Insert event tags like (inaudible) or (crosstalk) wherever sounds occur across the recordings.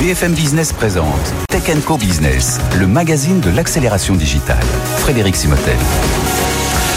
BFM Business présente Tech Co Business, le magazine de l'accélération digitale. Frédéric Simotel.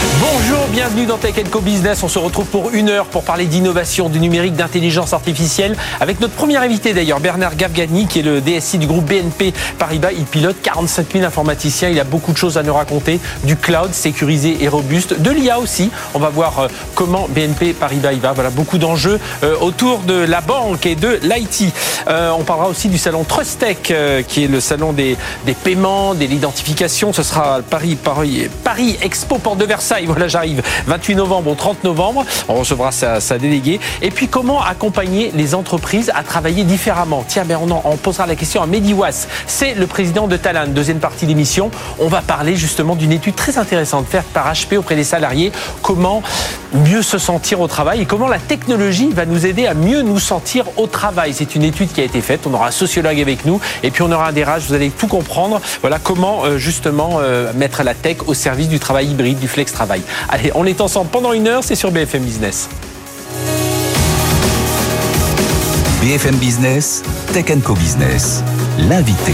Bonjour, bienvenue dans Tech Co Business. On se retrouve pour une heure pour parler d'innovation, du numérique, d'intelligence artificielle avec notre premier invité d'ailleurs, Bernard Gavgani, qui est le DSI du groupe BNP Paribas. Il pilote 47 000 informaticiens. Il a beaucoup de choses à nous raconter. Du cloud sécurisé et robuste, de l'IA aussi. On va voir euh, comment BNP Paribas y va. Voilà, beaucoup d'enjeux euh, autour de la banque et de l'IT. Euh, on parlera aussi du salon TrustTech, qui est le salon des, des paiements, de l'identification. Ce sera Paris, Paris, Paris Expo Porte de Versailles voilà, j'arrive 28 novembre au 30 novembre. On recevra sa, déléguée. Et puis, comment accompagner les entreprises à travailler différemment? Tiens, ben, on, posera la question à Mediwas. C'est le président de Talan. Deuxième partie d'émission. On va parler justement d'une étude très intéressante faite par HP auprès des salariés. Comment mieux se sentir au travail et comment la technologie va nous aider à mieux nous sentir au travail. C'est une étude qui a été faite. On aura un sociologue avec nous et puis on aura un DRH. Vous allez tout comprendre. Voilà comment euh, justement euh, mettre la tech au service du travail hybride, du flex travail. Allez, on est ensemble pendant une heure, c'est sur BFM Business. BFM Business, Tech Co Business, l'invité.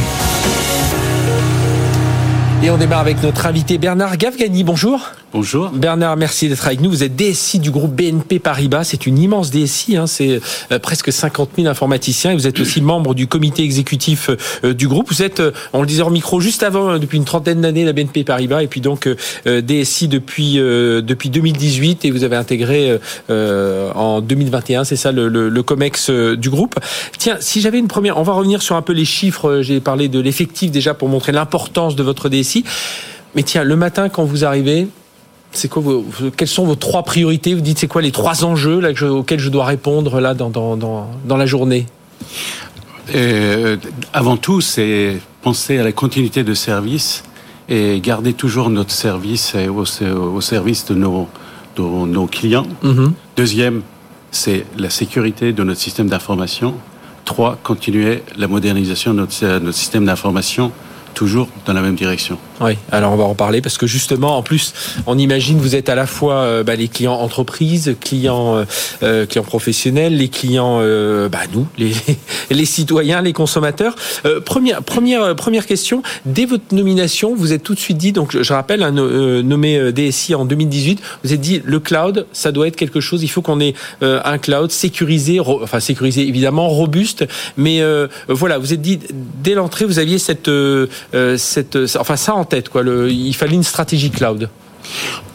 Et on démarre avec notre invité Bernard Gavgani. Bonjour. Bonjour. Bernard, merci d'être avec nous. Vous êtes DSI du groupe BNP Paribas. C'est une immense DSI, hein. c'est euh, presque 50 000 informaticiens. Et vous êtes aussi (clears throat) membre du comité exécutif euh, du groupe. Vous êtes, euh, on le disait en micro juste avant, depuis une trentaine d'années, la BNP Paribas. Et puis donc DSI depuis, depuis 2018. Et vous avez intégré en 2021, c'est ça, le, le, le, COMEX du groupe. Tiens, si j'avais une première, on va revenir sur un peu les chiffres. J'ai parlé de l'effectif déjà pour montrer l'importance de votre DSI. Mais tiens, le matin, quand vous arrivez, c'est quoi vos, quelles sont vos trois priorités? Vous dites c'est quoi les trois enjeux là, auxquels je dois répondre là dans, dans, dans, la journée? Euh, Avant tout, c'est penser à la continuité de service et garder toujours notre service au, au service de nos, de nos clients. Mm-hmm. Deuxième, c'est la sécurité de notre système d'information. Trois, continuer la modernisation de notre, notre système d'information toujours dans la même direction. Oui, alors on va en parler parce que justement, en plus, on imagine vous êtes à la fois euh, bah, les clients entreprises, clients euh, euh, clients professionnels, les clients, bah, nous, les, (laughs) les citoyens, les consommateurs. première première première question. Dès votre nomination, vous êtes tout de suite dit, donc je rappelle, un nommé DSI en 2018, vous êtes dit le cloud, ça doit être quelque chose. Il faut qu'on ait un cloud sécurisé, enfin sécurisé évidemment, robuste, mais voilà, vous êtes dit dès l'entrée, vous aviez cette cette enfin ça en tête. Quoi. Le, il fallait une stratégie cloud.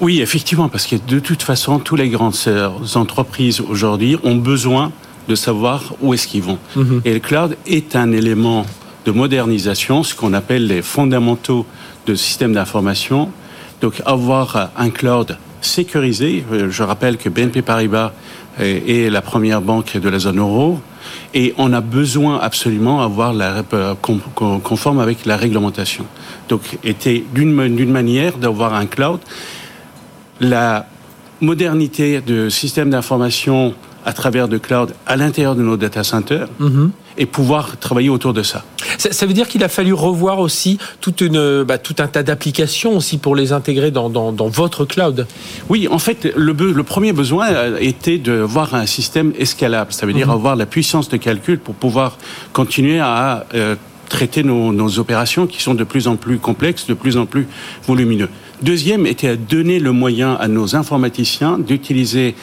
Oui, effectivement, parce que de toute façon, tous les grandes entreprises aujourd'hui ont besoin de savoir où est-ce qu'ils vont. Mhm. Et le cloud est un élément de modernisation, ce qu'on appelle les fondamentaux de système d'information. Donc avoir un cloud sécurisé, euh, je rappelle que BNP Paribas est la première banque de la zone euro, et on a besoin absolument d'avoir la euh, conforme avec la réglementation. Donc, était d'une manière d'avoir un cloud. La modernité de système d'information à travers de cloud à l'intérieur de nos data centers mhm. Et pouvoir travailler autour de ça. ça. veut dire qu'il a fallu revoir aussi toute une, bah, tout un tas d'applications aussi pour les intégrer dans, dans, dans, votre cloud. Oui, en fait, le, le premier besoin euh, était de voir un système escalable, ça veut dire mhm. avoir la puissance de calcul pour pouvoir continuer à euh, traiter nos, nos, opérations qui sont de plus en plus complexes, de plus en plus volumineux. Deuxième était à donner le moyen à nos informaticiens d'utiliser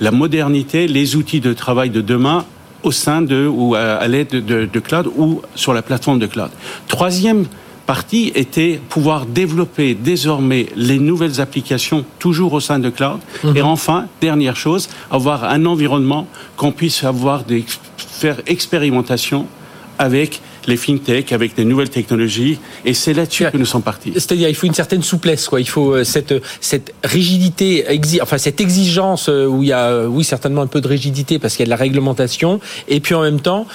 la modernité, les outils de travail de demain au sein de ou à, l'aide de, cloud ou sur la plateforme de cloud. Troisième partie était pouvoir développer désormais les nouvelles applications toujours au sein de cloud. Mhm. Et enfin, dernière chose, avoir un environnement qu'on puisse avoir des faire expérimentation avec les fintech, avec des nouvelles technologies. Et c'est là-dessus que nous sommes partis. C'est-à-dire, il faut une certaine souplesse, quoi. Il faut euh, cette, cette rigidité, enfin, cette exigence euh, où il y a, euh, oui, certainement un peu de rigidité parce qu'il y a de la réglementation. Et puis en même temps,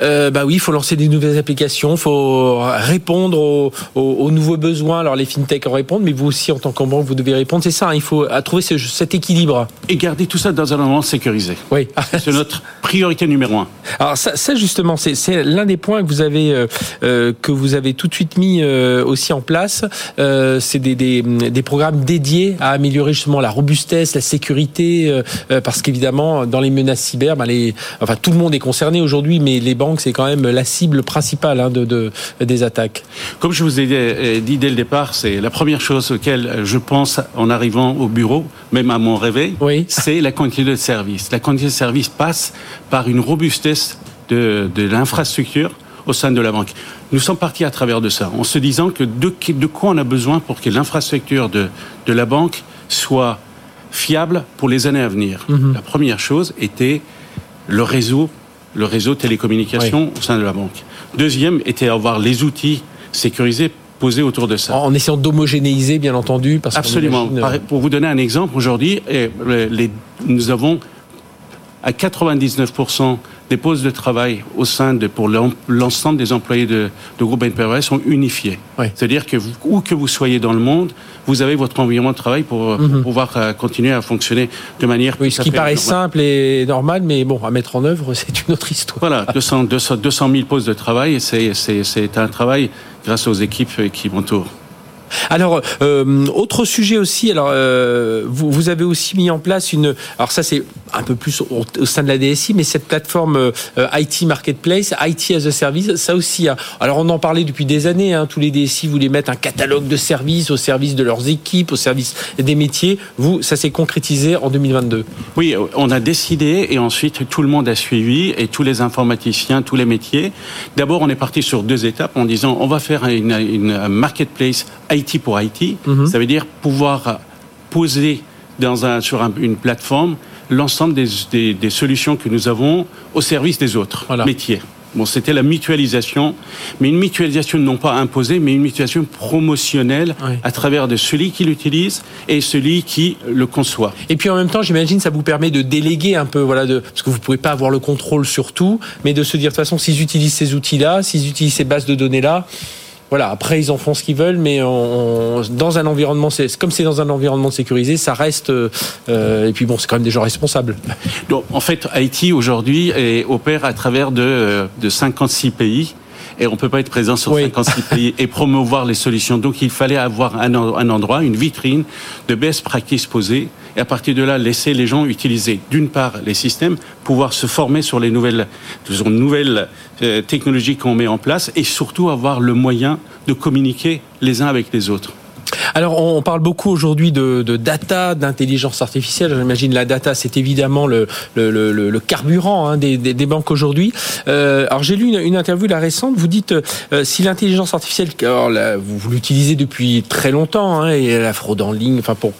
bah oui, il faut lancer des nouvelles applications, il faut répondre aux, aux, nouveaux besoins. Alors les fintech en répondent, mais vous aussi, en tant que banque, vous devez répondre. C'est ça, hein, il faut trouver ce, cet équilibre. Et garder tout ça dans un environnement sécurisé. Oui. (laughs) c'est notre priorité numéro un. Alors ça, ça justement, c'est l'un des points que vous avez avez que vous avez tout de suite mis aussi en place, c'est des, des, des, programmes dédiés à améliorer justement la robustesse, la sécurité, parce qu'évidemment dans les menaces cyber, ben les, enfin tout le monde est concerné aujourd'hui, mais les banques c'est quand même la cible principale hein, de, de, des attaques. Comme je vous ai dit dès le départ, c'est la première chose auquel je pense en arrivant au bureau, même à mon réveil, oui. c'est la quantité de service. La quantité de service passe par une robustesse de, de l'infrastructure au sein de la banque. Nous sommes partis à travers de ça, en se disant que de, de quoi on a besoin pour que l'infrastructure de, de la banque soit fiable pour les années à venir. Mm-hmm. La première chose était le réseau, le réseau télécommunication au sein de la banque. Deuxième était avoir les outils sécurisés posés autour de ça. En essayant d'homogénéiser, bien entendu. Parce Absolument. Euh, pour vous donner un exemple, aujourd'hui, nous avons à 99% des postes de travail au sein de, pour l'ensemble des employés de, de groupe NPRS sont unifiés. C'est-à-dire que où que vous soyez dans le monde, vous avez votre environnement de travail pour, mhm. pouvoir euh, continuer à fonctionner de manière. Oui, ce qui paraît simple et normal, mais bon, à mettre en œuvre, (laughs) c'est une autre histoire. Voilà, 200, 200, 200 000 postes de travail, c'est un travail grâce aux équipes qui m'entourent. Alors, euh, autre sujet aussi. Alors, euh, vous, vous, avez aussi mis en place une. Alors ça, c'est un peu plus au, sein de la DSI, mais cette plateforme euh, IT Marketplace, IT as a Service, ça aussi. Hein. Alors, on en parlait depuis des années. Hein, tous les DSI voulaient mettre un catalogue de services au service de leurs équipes, au service des métiers. Vous, ça s'est concrétisé en 2022. Oui, on a décidé et ensuite tout le monde a suivi et tous les informaticiens, tous les métiers. D'abord, on est parti sur deux étapes en disant on va faire une, une marketplace IT pour IT. Mhm. Ça veut dire pouvoir poser dans un, sur une plateforme l'ensemble des, des, solutions que nous avons au service des autres métiers. Bon, c'était la mutualisation, mais une mutualisation non pas imposée, mais une mutualisation promotionnelle à travers de celui qui l'utilise et celui qui le conçoit. Et puis en même temps, j'imagine, ça vous permet de déléguer un peu, voilà, de, parce que vous pouvez pas avoir le contrôle sur tout, mais de se dire de toute façon, s'ils utilisent ces outils-là, s'ils utilisent ces bases de données-là, voilà, après ils en font ce qu'ils veulent, mais dans un environnement, comme c'est dans un environnement sécurisé, ça reste. Euh, et puis bon, c'est quand même des gens responsables. Donc, en fait, Haïti aujourd'hui opère à travers de, de 56 pays et on peut pas être présent sur 56 pays et promouvoir les solutions. Donc il fallait avoir un, un, endroit, une vitrine de best practice posée et à partir de là laisser les gens utiliser d'une part les systèmes, pouvoir se former sur les nouvelles, nouvelles euh, technologies qu'on met en place et surtout avoir le moyen de communiquer les uns avec les autres. Alors, on parle beaucoup aujourd'hui de, data, d'intelligence artificielle. J'imagine la data, c'est évidemment le, carburant hein, des, banques aujourd'hui. Euh, alors, j'ai lu une, interview la récente. Vous dites euh, si l'intelligence artificielle, alors vous, l'utilisez depuis très longtemps, hein, et la fraude en ligne, enfin pour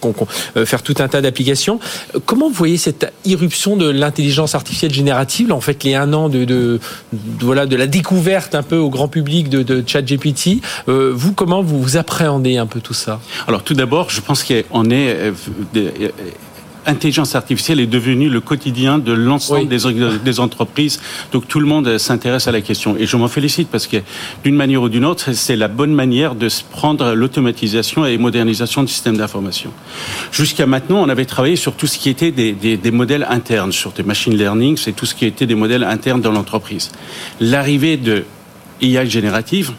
euh, faire tout un tas d'applications. Comment vous voyez cette irruption de l'intelligence artificielle générative En fait, les un an de, voilà de la découverte un peu au grand public de, de ChatGPT. vous, comment vous, vous appréhendez un peu tout ça? Alors tout d'abord, je pense qu'on est... Euh, euh, intelligence artificielle est devenue le quotidien de l'ensemble des, entreprises. Donc tout le monde s'intéresse à la question. Et je m'en félicite parce que d'une manière ou d'une autre, c'est la bonne manière de prendre l'automatisation et modernisation du système d'information. Jusqu'à maintenant, on avait travaillé sur tout ce qui était des, des modèles internes, sur des machine learning, c'est tout ce qui était des modèles internes dans l'entreprise. L'arrivée de IA générative,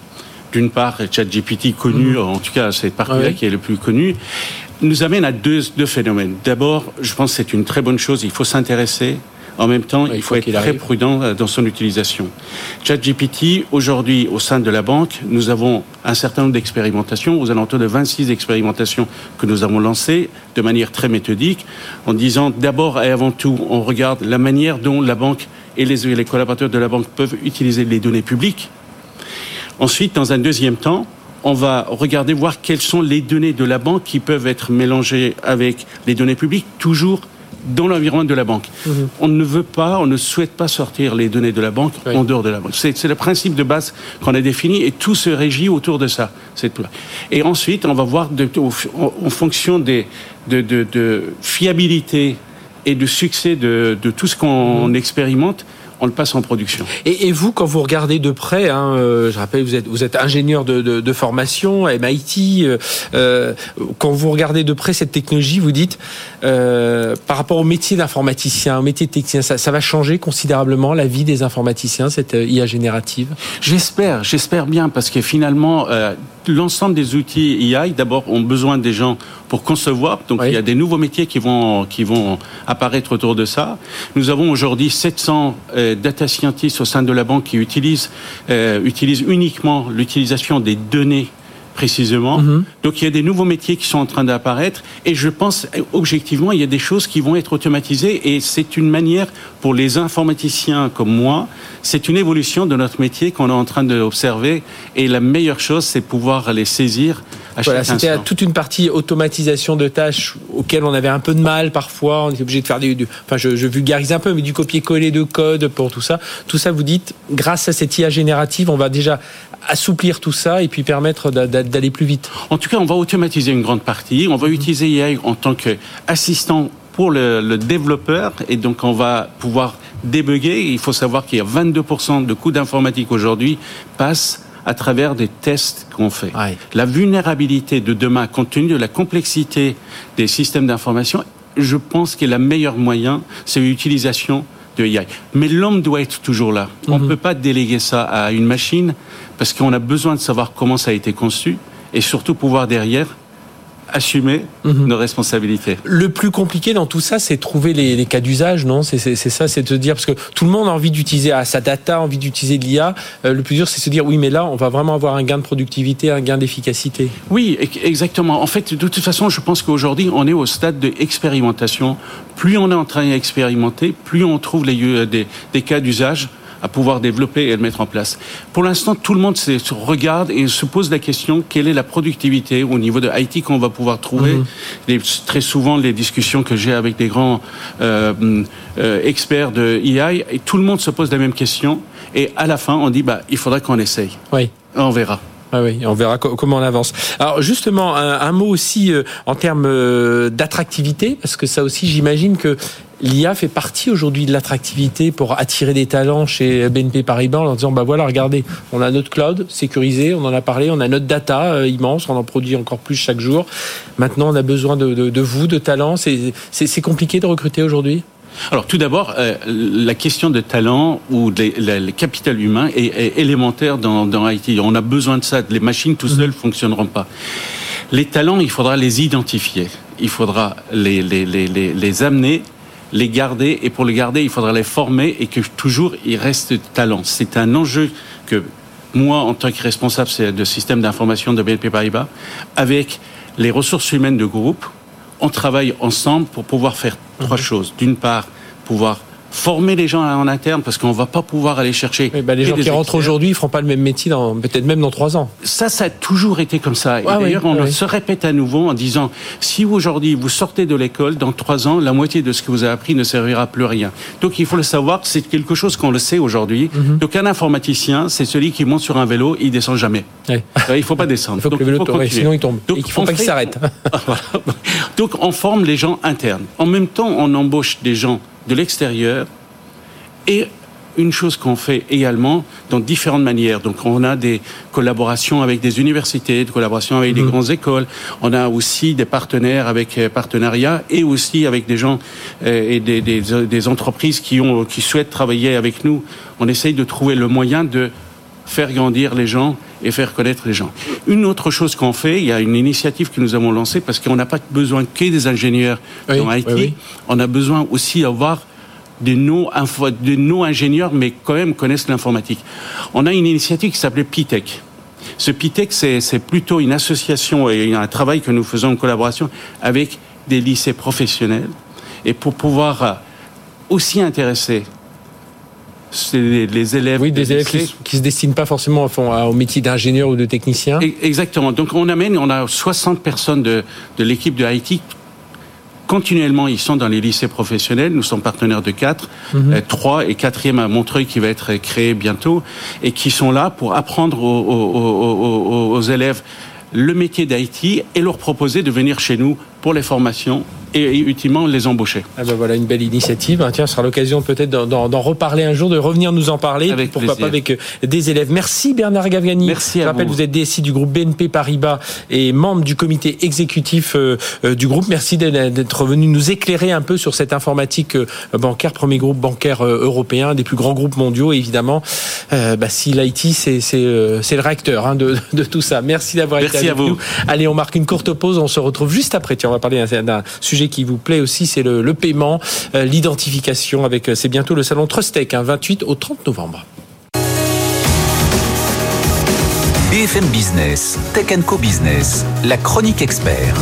d'une part, ChatGPT connu, mhm. en tout cas cette partie-là qui est le plus connue, nous amène à deux, deux phénomènes. D'abord, je pense que c'est une très bonne chose, il faut s'intéresser. En même temps, il faut, être très prudent euh, dans son utilisation. ChatGPT, aujourd'hui, au sein de la banque, nous avons un certain nombre d'expérimentations, aux alentours de 26 expérimentations que nous avons lancées de manière très méthodique, en disant d'abord et avant tout, on regarde la manière dont la banque et les, les collaborateurs de la banque peuvent utiliser les données publiques Ensuite, dans un deuxième temps, on va regarder voir quelles sont les données de la banque qui peuvent être mélangées avec les données publiques, toujours dans l'environnement de la banque. Mhm. On ne veut pas, on ne souhaite pas sortir les données de la banque en dehors de la banque. C'est le principe de base qu'on a défini et tout se régit autour de ça. Et ensuite, on va voir en, fonction des, de, fiabilité et de succès de, tout ce qu'on mhm. expérimente, on le passe en production. Et, vous, quand vous regardez de près, hein, euh, je rappelle, vous êtes, vous êtes ingénieur de, de, de formation, MIT, euh, euh, quand vous regardez de près cette technologie, vous dites, euh, par rapport au métier d'informaticien, au métier de technicien, ça, ça, va changer considérablement la vie des informaticiens, cette IA générative? J'espère, j'espère bien, parce que finalement, l'ensemble des outils IA, d'abord, ont besoin des gens pour concevoir. Donc, il y a des nouveaux métiers qui vont, qui vont apparaître autour de ça. Nous avons aujourd'hui 700 euh, data scientists au sein de la banque qui utilisent, euh, utilisent uniquement l'utilisation des données précisément. Mhm. Donc il y a des nouveaux métiers qui sont en train d'apparaître et je pense objectivement il y a des choses qui vont être automatisées et c'est une manière pour les informaticiens comme moi, c'est une évolution de notre métier qu'on est en train d'observer et la meilleure chose c'est pouvoir les saisir à voilà, c'était toute une partie automatisation de tâches auxquelles on avait un peu de mal parfois. On était obligé de faire du, enfin, je, je, vulgarise un peu, mais du copier-coller de code pour tout ça. Tout ça, vous dites, grâce à cette IA générative, on va déjà assouplir tout ça et puis permettre d'aller plus vite En tout cas, on va automatiser une grande partie. On va mhm. utiliser IA en tant qu'assistant pour le, développeur et donc on va pouvoir débugger. Il faut savoir qu'il y a 22% de coûts d'informatique aujourd'hui passent à travers des tests qu'on fait. La vulnérabilité de demain, compte tenu de la complexité des systèmes d'information, je pense que le meilleur moyen, c'est l'utilisation de AI. Mais l'homme doit être toujours là. On ne mhm. peut pas déléguer ça à une machine parce qu'on a besoin de savoir comment ça a été conçu et surtout pouvoir derrière assumer mhm. nos responsabilités. Le plus compliqué dans tout ça, c'est trouver les, cas d'usage, non? C'est ça, c'est de se dire, parce que tout le monde a envie d'utiliser ah, sa data, envie d'utiliser l'IA. Euh, le plus dur, c'est de se dire, oui, mais là, on va vraiment avoir un gain de productivité, un gain d'efficacité. Oui, exactement. En fait, de toute façon, je pense qu'aujourd'hui, on est au stade d'expérimentation. Plus on est en train d'expérimenter, plus on trouve les, euh, des, des cas d'usage à pouvoir développer et le mettre en place. Pour l'instant, tout le monde se regarde et se pose la question quelle est la productivité au niveau de IT qu'on va pouvoir trouver? Mhm. très souvent, les discussions que j'ai avec des grands euh, euh, experts de EI, et tout le monde se pose la même question. Et à la fin, on dit bah il faudra qu'on essaye. Oui. On verra. Ah oui, on verra comment on avance. Alors justement, un, mot aussi euh, en termes euh, d'attractivité, parce que ça aussi, j'imagine que l'IA fait partie aujourd'hui de l'attractivité pour attirer des talents chez BNP Paribas en leur disant bah voilà regardez on a notre cloud sécurisé on en a parlé on a notre data euh, immense on en produit encore plus chaque jour maintenant on a besoin de, de, de vous de talents c'est compliqué de recruter aujourd'hui? Alors tout d'abord, euh, la question de talent ou de, le capital humain est, élémentaire dans, dans, IT. On a besoin de ça. Les machines tout seules ne fonctionneront pas. Les talents, il faudra les identifier. Il faudra les, les, les, les, amener, les garder. Et pour les garder, il faudra les former et que toujours il reste talent. C'est un enjeu que moi, en tant que responsable de système d'information de BNP Paribas, avec les ressources humaines de groupe, on travaille ensemble pour pouvoir faire trois mhm. choses. D'une part, pouvoir former les gens en interne parce qu'on va pas pouvoir aller chercher. bah, les gens qui rentrent aujourd'hui, ils feront pas le même métier dans peut-être même dans trois ans. Ça, ça a toujours été comme ça. Et d'ailleurs, on se répète à nouveau en disant si aujourd'hui vous sortez de l'école, dans trois ans, la moitié de ce que vous avez appris ne servira plus à rien. Donc il faut le savoir, c'est quelque chose qu'on le sait aujourd'hui. Mhm. Donc un informaticien, c'est celui qui monte sur un vélo, il descend jamais. Ouais. Il faut pas descendre. il faut que le vélo tombe, sinon il tombe. Donc, il faut pas qu'il s'arrête. (laughs) Donc on forme les gens internes. En même temps, on embauche des gens de l'extérieur et une chose qu'on fait également dans différentes manières. Donc, on a des collaborations avec des universités, des collaborations avec des mhm. grandes écoles. On a aussi des partenaires avec euh, partenariats et aussi avec des gens euh, et des, des, des, entreprises qui ont, qui souhaitent travailler avec nous. On essaye de trouver le moyen de faire grandir les gens et faire connaître les gens. Une autre chose qu'on fait, il y a une initiative que nous avons lancée parce qu'on n'a pas besoin que des ingénieurs dans IT, on a besoin aussi d'avoir des non-ingénieurs, mais quand même connaissent l'informatique. On a une initiative qui s'appelait PITEC. Ce PITEC, c'est plutôt une association et un travail que nous faisons en collaboration avec des lycées professionnels. Et pour pouvoir euh, aussi intéresser les, élèves. Oui, des élèves qui, se destinent pas forcément au métier d'ingénieur ou de technicien. Exactement. Donc on amène, on a 60 personnes de, de l'équipe de IT continuellement, ils sont dans les lycées professionnels. Nous sommes partenaires de quatre, euh, trois et quatrième à Montreuil qui va être créé bientôt, et qui sont là pour apprendre aux, aux élèves le métier d'IT et leur proposer de venir chez nous pour les formations et, utilement les embaucher. Ah ben voilà une belle initiative. Tiens, ce sera l'occasion peut-être d'en reparler un jour, de revenir nous en parler. Avec pourquoi pas avec des élèves. Merci Bernard Gavgani. Merci Je rappelle, vous. êtes DSI du groupe BNP Paribas et membre du comité exécutif du groupe. Merci d'être venu nous éclairer un peu sur cette informatique bancaire, premier groupe bancaire européen, des plus grands groupes mondiaux. évidemment, bah, si l'IT, c'est le réacteur hein, de, (laughs) de, tout ça. Merci d'avoir été avec nous. Allez, on marque une courte pause. On se retrouve juste après. Tiens, on va parler d'un sujet qui vous plaît aussi, c'est le, paiement, euh, l'identification. Avec, euh, c'est bientôt le salon Trustech, hein, 28 au 30 novembre. BFM Business, Tech Co Business, la chronique expert.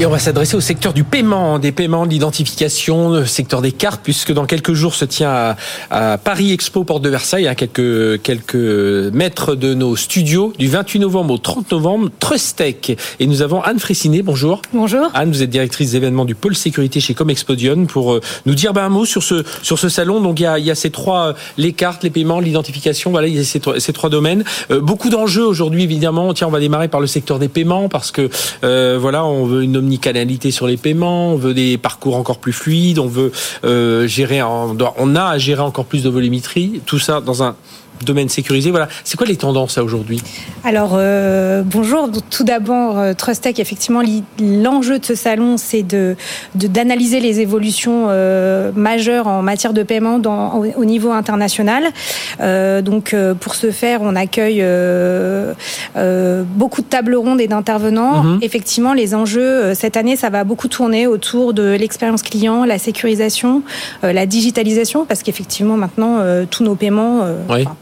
Et on va s'adresser au secteur du paiement, des paiements, de l'identification, le secteur des cartes, puisque dans quelques jours se tient à, Paris Expo Porte de Versailles, à quelques, quelques mètres de nos studios, du 28 novembre au 30 novembre, Trustech. Et nous avons Anne Fressinet, bonjour. Bonjour. Anne, vous êtes directrice des événements du pôle sécurité chez Comexpodium pour euh, nous dire ben, un mot sur ce, sur ce salon. Donc il y a, il y a ces trois, euh, les cartes, les paiements, l'identification, voilà, il y a ces, trois, ces trois domaines. Euh, beaucoup d'enjeux aujourd'hui, évidemment. Tiens, on va démarrer par le secteur des paiements, parce que voilà, on veut une omnicanalité sur les paiements, on veut des parcours encore plus fluides, on veut euh, gérer, on a à gérer encore plus de volumétrie, tout ça dans un domaine sécurisé. Voilà, c'est quoi les tendances aujourd'hui? Alors euh, bonjour. Tout d'abord, euh, Trustech, effectivement, l'enjeu de ce salon, c'est de d'analyser les évolutions euh, majeures en matière de paiement dans, au, niveau international. donc pour ce faire, on accueille beaucoup de tables rondes et d'intervenants. Mhm. Effectivement, les enjeux cette année, ça va beaucoup tourner autour de l'expérience client, la sécurisation, la digitalisation, parce qu'effectivement maintenant tous nos paiements,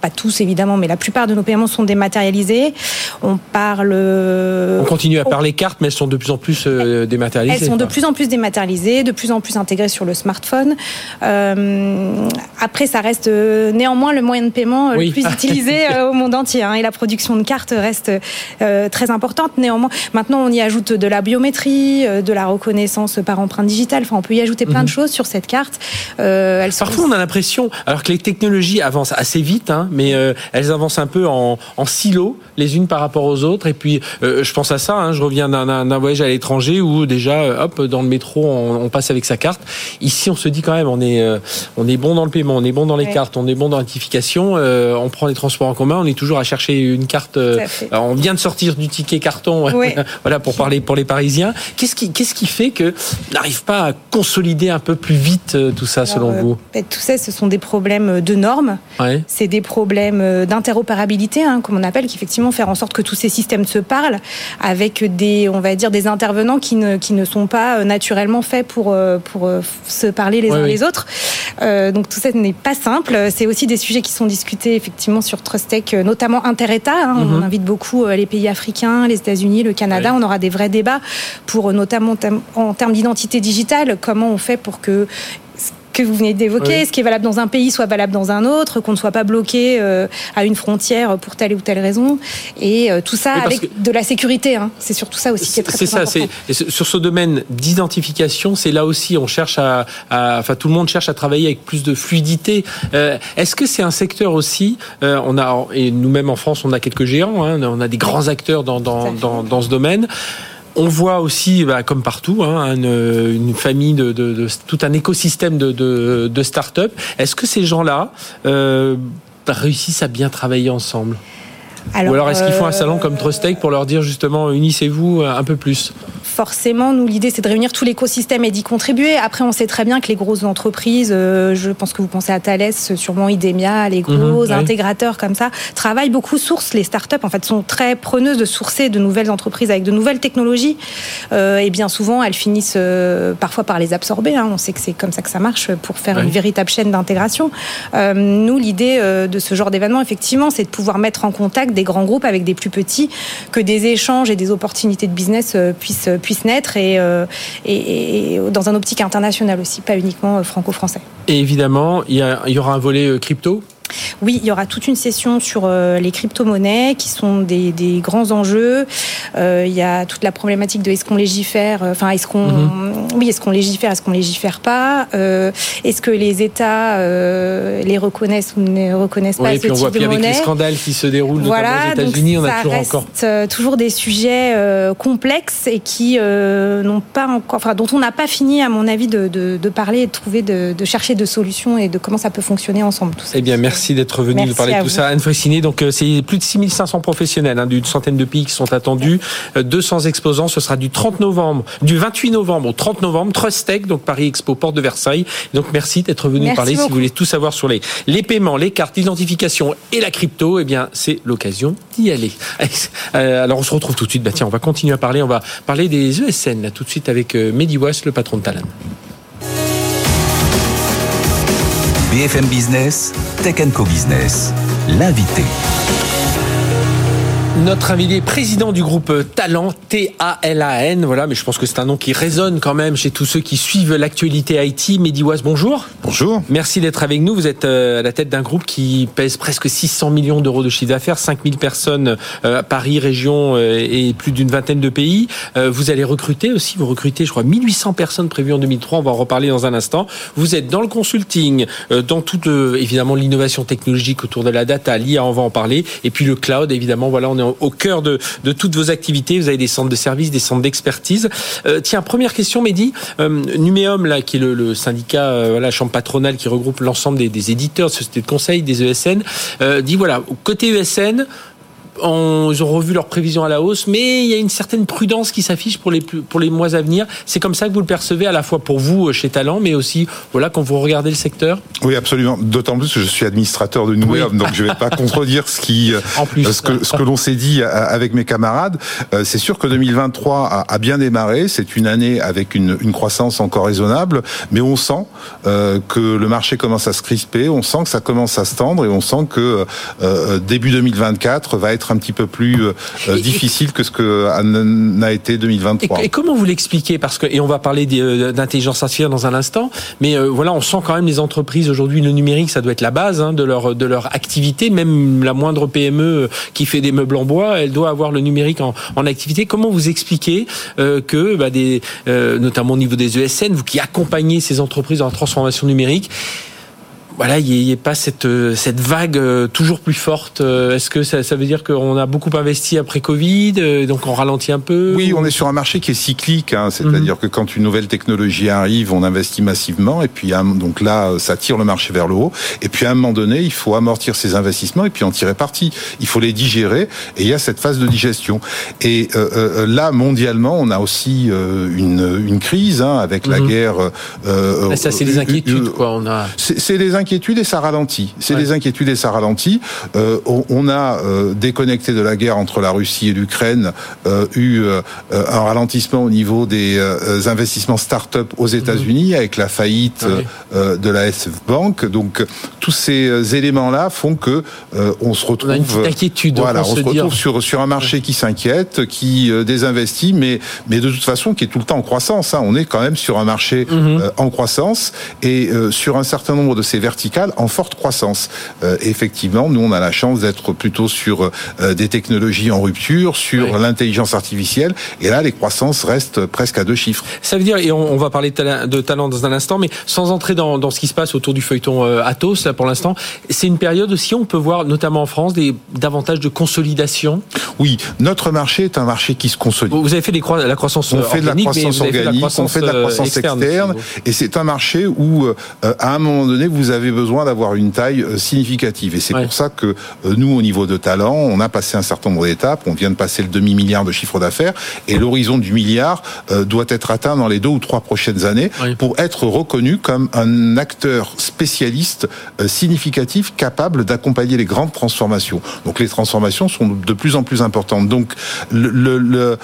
pas tous évidemment, mais la plupart de nos paiements sont dématérialisés. On parle. On continue à parler cartes, mais elles sont de plus en plus euh, dématérialisées. Elles sont de plus en plus dématérialisées, de plus en plus intégrées sur le smartphone. Euh, après, ça reste euh, néanmoins le moyen de paiement le plus (laughs) utilisé au monde entier, hein, et la production de cartes reste très importante. Néanmoins, maintenant, on y ajoute de la biométrie, de la reconnaissance par empreinte digitale. Enfin, on peut y ajouter plein de mhm. choses sur cette carte. Parfois, on a l'impression, alors que les technologies avancent assez vite, hein, mais euh, elles avancent un peu en, en silo, les unes par rapport aux autres. Et puis, euh, je pense à ça. Hein, je reviens d'un voyage à l'étranger où déjà, euh, hop, dans le métro, on, passe avec sa carte. Ici, on se dit quand même, on est, on est bon dans le paiement, on est bon dans les cartes, on est bon dans l'identification. on prend les transports en commun, on est toujours à chercher une carte. on vient de sortir du ticket carton, (laughs) voilà pour parler pour les Parisiens. Qu'est-ce qui, qu'est-ce qui fait que n'arrive pas à consolider un peu plus vite tout ça, selon vous? Tout ça, ce sont des problèmes de normes. C'est des problèmes problème euh, d'interopérabilité, hein, comme on appelle, qui effectivement faire en sorte que tous ces systèmes se parlent avec des, on va dire, des intervenants qui ne, qui ne sont pas euh, naturellement faits pour, euh, pour se parler les uns les autres. donc tout ça n'est pas simple. C'est aussi des sujets qui sont discutés effectivement sur Trustech, notamment inter-État. Hein. On mhm. invite beaucoup les pays africains, les États-Unis, le Canada. On aura des vrais débats pour notamment en termes d'identité digitale, comment on fait pour que que vous venez d'évoquer, ce qui est valable dans un pays soit valable dans un autre, qu'on ne soit pas bloqué euh, à une frontière pour telle ou telle raison, et euh, tout ça avec de la sécurité. Hein. C'est surtout ça aussi qui est très, très ça, important. C'est sur ce domaine d'identification, c'est là aussi on cherche à, enfin tout le monde cherche à travailler avec plus de fluidité. Euh, est-ce que c'est un secteur aussi On a et nous-mêmes en France, on a quelques géants, hein, on a des grands acteurs dans dans, dans, dans ce domaine. On voit aussi, bah, comme partout, hein, une, famille de, tout un écosystème de, de, start-up. Est-ce que ces gens-là euh, réussissent à bien travailler ensemble? Ou alors est-ce qu'il faut un salon comme Trustech pour leur dire justement unissez-vous un peu plus forcément, nous, l'idée, c'est de réunir tout l'écosystème et d'y contribuer. Après, on sait très bien que les grosses entreprises, euh, je pense que vous pensez à Thales, sûrement Idemia, les mhm, gros intégrateurs comme ça, travaillent beaucoup, sourcent les startups, en fait, sont très preneuses de sourcer de nouvelles entreprises avec de nouvelles technologies. Euh, et bien souvent, elles finissent euh, parfois par les absorber. Hein. On sait que c'est comme ça que ça marche pour faire une véritable chaîne d'intégration. nous, l'idée de ce genre d'événement, effectivement, c'est de pouvoir mettre en contact des grands groupes avec des plus petits, que des échanges et des opportunités de business puissent puisse naître euh, et, dans un optique international aussi, pas uniquement euh, franco-français. Et évidemment, il y, il y aura un volet euh, crypto? Oui, il y aura toute une session sur les crypto-monnaies qui sont des, grands enjeux. il y a toute la problématique de est-ce qu'on légifère, enfin est-ce qu'on, mhm. oui, est-ce qu'on légifère, est-ce qu'on légifère pas, est-ce que les États les reconnaissent ou ne reconnaissent pas et puis on voit, puis avec les scandales qui se déroulent notamment aux États-Unis, on a toujours reste encore toujours des sujets complexes et qui n'ont pas encore, enfin dont on n'a pas fini à mon avis de, de, parler et de trouver, de, de, chercher de solutions et de comment ça peut fonctionner ensemble. Tout ça. Eh bien, merci d'être venu nous parler de tout ça. Anne Fauciné, donc euh, c'est plus de 6500 professionnels hein, d'une centaine de pays qui sont attendus, 200 euh, exposants. Ce sera du 30 novembre, du 28 novembre au 30 novembre, Trust Tech, donc Paris Expo, porte de Versailles. Donc merci d'être venu nous parler. Si vous voulez tout savoir sur les, les paiements, les cartes, l'identification et la crypto, eh bien c'est l'occasion d'y aller. (laughs) Euh, alors on se retrouve tout de suite. Bah tiens, on va continuer à parler. On va parler des ESN là tout de suite avec Mehdi Was, le patron de Talent. BFM Business, Tech Co Business, l'invité. Notre invité président du groupe Talent, T-A-L-A-N. Voilà, mais je pense que c'est un nom qui résonne quand même chez tous ceux qui suivent l'actualité IT. Mehdi bonjour. Bonjour. Merci d'être avec nous. Vous êtes euh, à la tête d'un groupe qui pèse presque 600 millions d'euros de chiffre d'affaires, 5000 personnes euh, à Paris, région euh, et plus d'une vingtaine de pays. Vous allez recruter aussi, vous recrutez, je crois, 1800 personnes prévues en 2003. On va en reparler dans un instant. Vous êtes dans le consulting, dans toute, évidemment, l'innovation technologique autour de la data, l'IA, on va en parler. Et puis le cloud, évidemment, voilà, on est au cœur de, toutes vos activités. Vous avez des centres de services, des centres d'expertise. Euh, tiens, première question, Mehdi. Euh, Numéum, là, qui est le, syndicat, euh, voilà, chambre patronale qui regroupe l'ensemble des, des, éditeurs, sociétés de conseil, des ESN, dit voilà, côté ESN, ils ont revu leurs prévisions à la hausse, mais il y a une certaine prudence qui s'affiche pour les, pour les mois à venir. C'est comme ça que vous le percevez à la fois pour vous euh, chez Talent, mais aussi voilà quand vous regardez le secteur Oui, absolument. D'autant plus que je suis administrateur de Nouéum, donc je ne vais pas (laughs) contredire ce, qui, euh, en plus. ce que, ce que l'on s'est dit euh, avec mes camarades. C'est sûr que 2023 a, bien démarré. C'est une année avec une, une, croissance encore raisonnable, mais on sent que le marché commence à se crisper, on sent que ça commence à se tendre et on sent que début 2024 va être un petit peu plus euh, euh, difficile que ce que n'a été 2023. Et, comment vous l'expliquez? Parce que et on va parler euh, d'intelligence artificielle dans un instant, mais voilà, on sent quand même les entreprises aujourd'hui le numérique, ça doit être la base hein, de leur de leur activité. Même la moindre PME qui fait des meubles en bois, elle doit avoir le numérique en, en activité. Comment vous expliquez que bah, des, notamment au niveau des ESN, vous qui accompagnez ces entreprises dans la transformation numérique, voilà, il n'y ait pas cette, euh, cette vague euh, toujours plus forte. Euh, est-ce que ça, ça, veut dire qu'on a beaucoup investi après Covid, donc on ralentit un peu Oui, on est sur un marché qui est cyclique, hein, c'est-à-dire mhm. que quand une nouvelle technologie arrive, on investit massivement, et puis donc là, ça tire le marché vers le haut. Et puis à un moment donné, il faut amortir ces investissements et puis en tirer parti. Il faut les digérer, et il y a cette phase de digestion. Et euh, là, mondialement, on a aussi une, une crise hein, avec la mhm. guerre. Euh, ça, c'est des inquiétudes, quoi. On a. C'est des inquiétudes et ça ralentit. C'est des inquiétudes et ça ralentit. Euh, on, a euh, déconnecté de la guerre entre la Russie et l'Ukraine, euh, eu un ralentissement au niveau des investissements start-up aux États-Unis mhm. avec la faillite de la SF Bank. Donc tous ces éléments-là font que on se retrouve. On inquiétude. Voilà, on, se, retrouve sur sur un marché qui s'inquiète, qui désinvestit, mais mais de toute façon qui est tout le temps en croissance. Hein. On est quand même sur un marché mhm. en croissance et sur un certain nombre de ces verticale en forte croissance. Euh, effectivement, nous, on a la chance d'être plutôt sur euh, des technologies en rupture, sur l'intelligence artificielle. Et là, les croissances restent presque à deux chiffres. Ça veut dire, et on, va parler de talent dans un instant, mais sans entrer dans, dans ce qui se passe autour du feuilleton euh, Atos, là, pour l'instant, c'est une période aussi, on peut voir, notamment en France, des, davantage de consolidation? Oui, notre marché est un marché qui se consolide. Vous avez fait des la croissance on fait de la croissance organique, on fait de la croissance externe, et c'est un marché où, à un moment donné, vous avez avez besoin d'avoir une taille euh, significative. Et c'est pour ça que euh, nous, au niveau de talent, on a passé un certain nombre d'étapes. On vient de passer le demi-milliard de chiffre d'affaires et l'horizon du milliard euh, doit être atteint dans les deux ou trois prochaines années pour être reconnu comme un acteur spécialiste significatif capable d'accompagner les grandes transformations. Donc les transformations sont de plus en plus importantes. Donc le, le,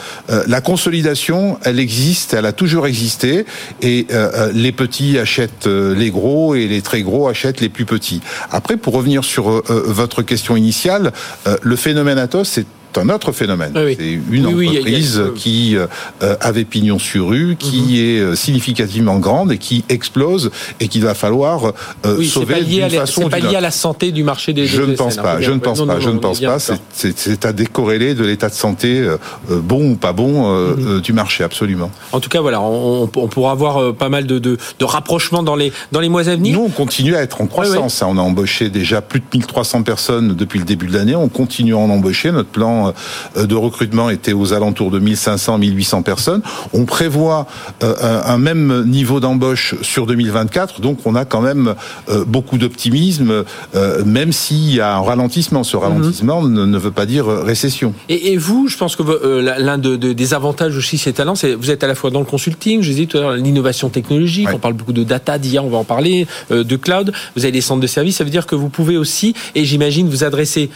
la consolidation, elle existe, elle a toujours existé et les petits achètent les gros et les très gros achètent les plus petits. Après, pour revenir sur euh, euh, votre question initiale, euh, le phénomène Atos, c'est un autre phénomène. C'est une entreprise qui avait pignon sur rue, qui mhm. est significativement grande et qui explose et qu'il va falloir sauver d'une façon. C'est pas lié à la santé du marché des. Je ne pense pas. Je ne pense pas. Je ne pense pas. C'est à décorréler de l'état de santé bon ou pas bon mhm. du marché, absolument. En tout cas, voilà, on, pourra avoir pas mal de, de, de rapprochements dans les dans les mois à venir. Nous, on continue à être en croissance. On a embauché déjà plus de 1300 personnes depuis le début de l'année. On continue à en embaucher. Notre plan euh, de recrutement était aux alentours de 1500, 1800 personnes. On prévoit euh, un même niveau d'embauche sur 2024. Donc, on a quand même euh, beaucoup d'optimisme, même s'il y a un ralentissement. Ce ralentissement ne, veut pas dire récession. Et, vous, je pense que l'un des avantages aussi de ces talents, c'est vous êtes à la fois dans le consulting, je disais tout à l'heure, l'innovation technologique. On parle beaucoup de data, d'IA, on va en parler, de cloud. Vous avez des centres de services. Ça veut dire que vous pouvez aussi, et j'imagine, vous adresser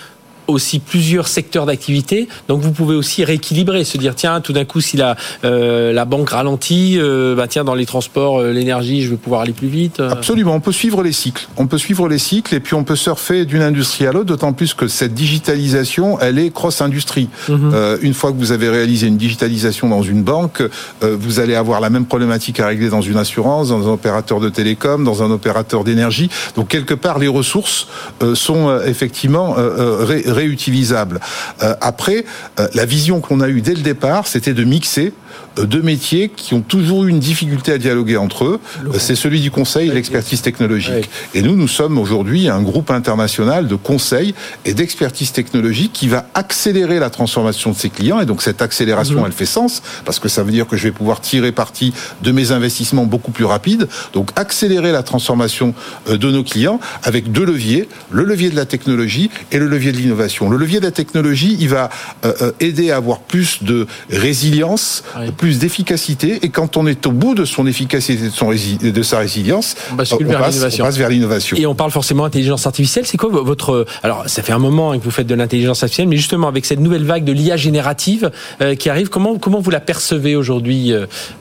aussi plusieurs secteurs d'activité. Donc vous pouvez aussi rééquilibrer, se dire tiens tout d'un coup si la euh, la banque ralentit, euh, bah tiens dans les transports, euh, l'énergie, je vais pouvoir aller plus vite. Absolument, on peut suivre les cycles. On peut suivre les cycles et puis on peut surfer d'une industrie à l'autre. D'autant plus que cette digitalisation, elle est cross industrie. Mhm. une fois que vous avez réalisé une digitalisation dans une banque, vous allez avoir la même problématique à régler dans une assurance, dans un opérateur de télécom, dans un opérateur d'énergie. Donc quelque part les ressources sont effectivement ré réutilisable. Euh, après, euh, la vision qu'on a eue dès le départ, c'était de mixer deux métiers qui ont toujours eu une difficulté à dialoguer entre eux. C'est celui du conseil et l'expertise technologique. Et nous, nous sommes aujourd'hui un groupe international de conseil et d'expertise technologique qui va accélérer la transformation de ses clients. Et donc cette accélération, mhm. elle fait sens parce que ça veut dire que je vais pouvoir tirer parti de mes investissements beaucoup plus rapides. Donc accélérer la transformation de nos clients avec deux leviers, le levier de la technologie et le levier de l'innovation. Le levier de la technologie, il va euh, euh, aider à avoir plus de résilience, plus d'efficacité. Et quand on est au bout de son efficacité, de, son de sa résilience, on, passe, vers l'innovation. Et on parle forcément d'intelligence artificielle. C'est quoi votre... Alors, ça fait un moment que vous faites de l'intelligence artificielle, mais justement, avec cette nouvelle vague de l'IA générative euh, qui arrive, comment, comment vous la percevez aujourd'hui,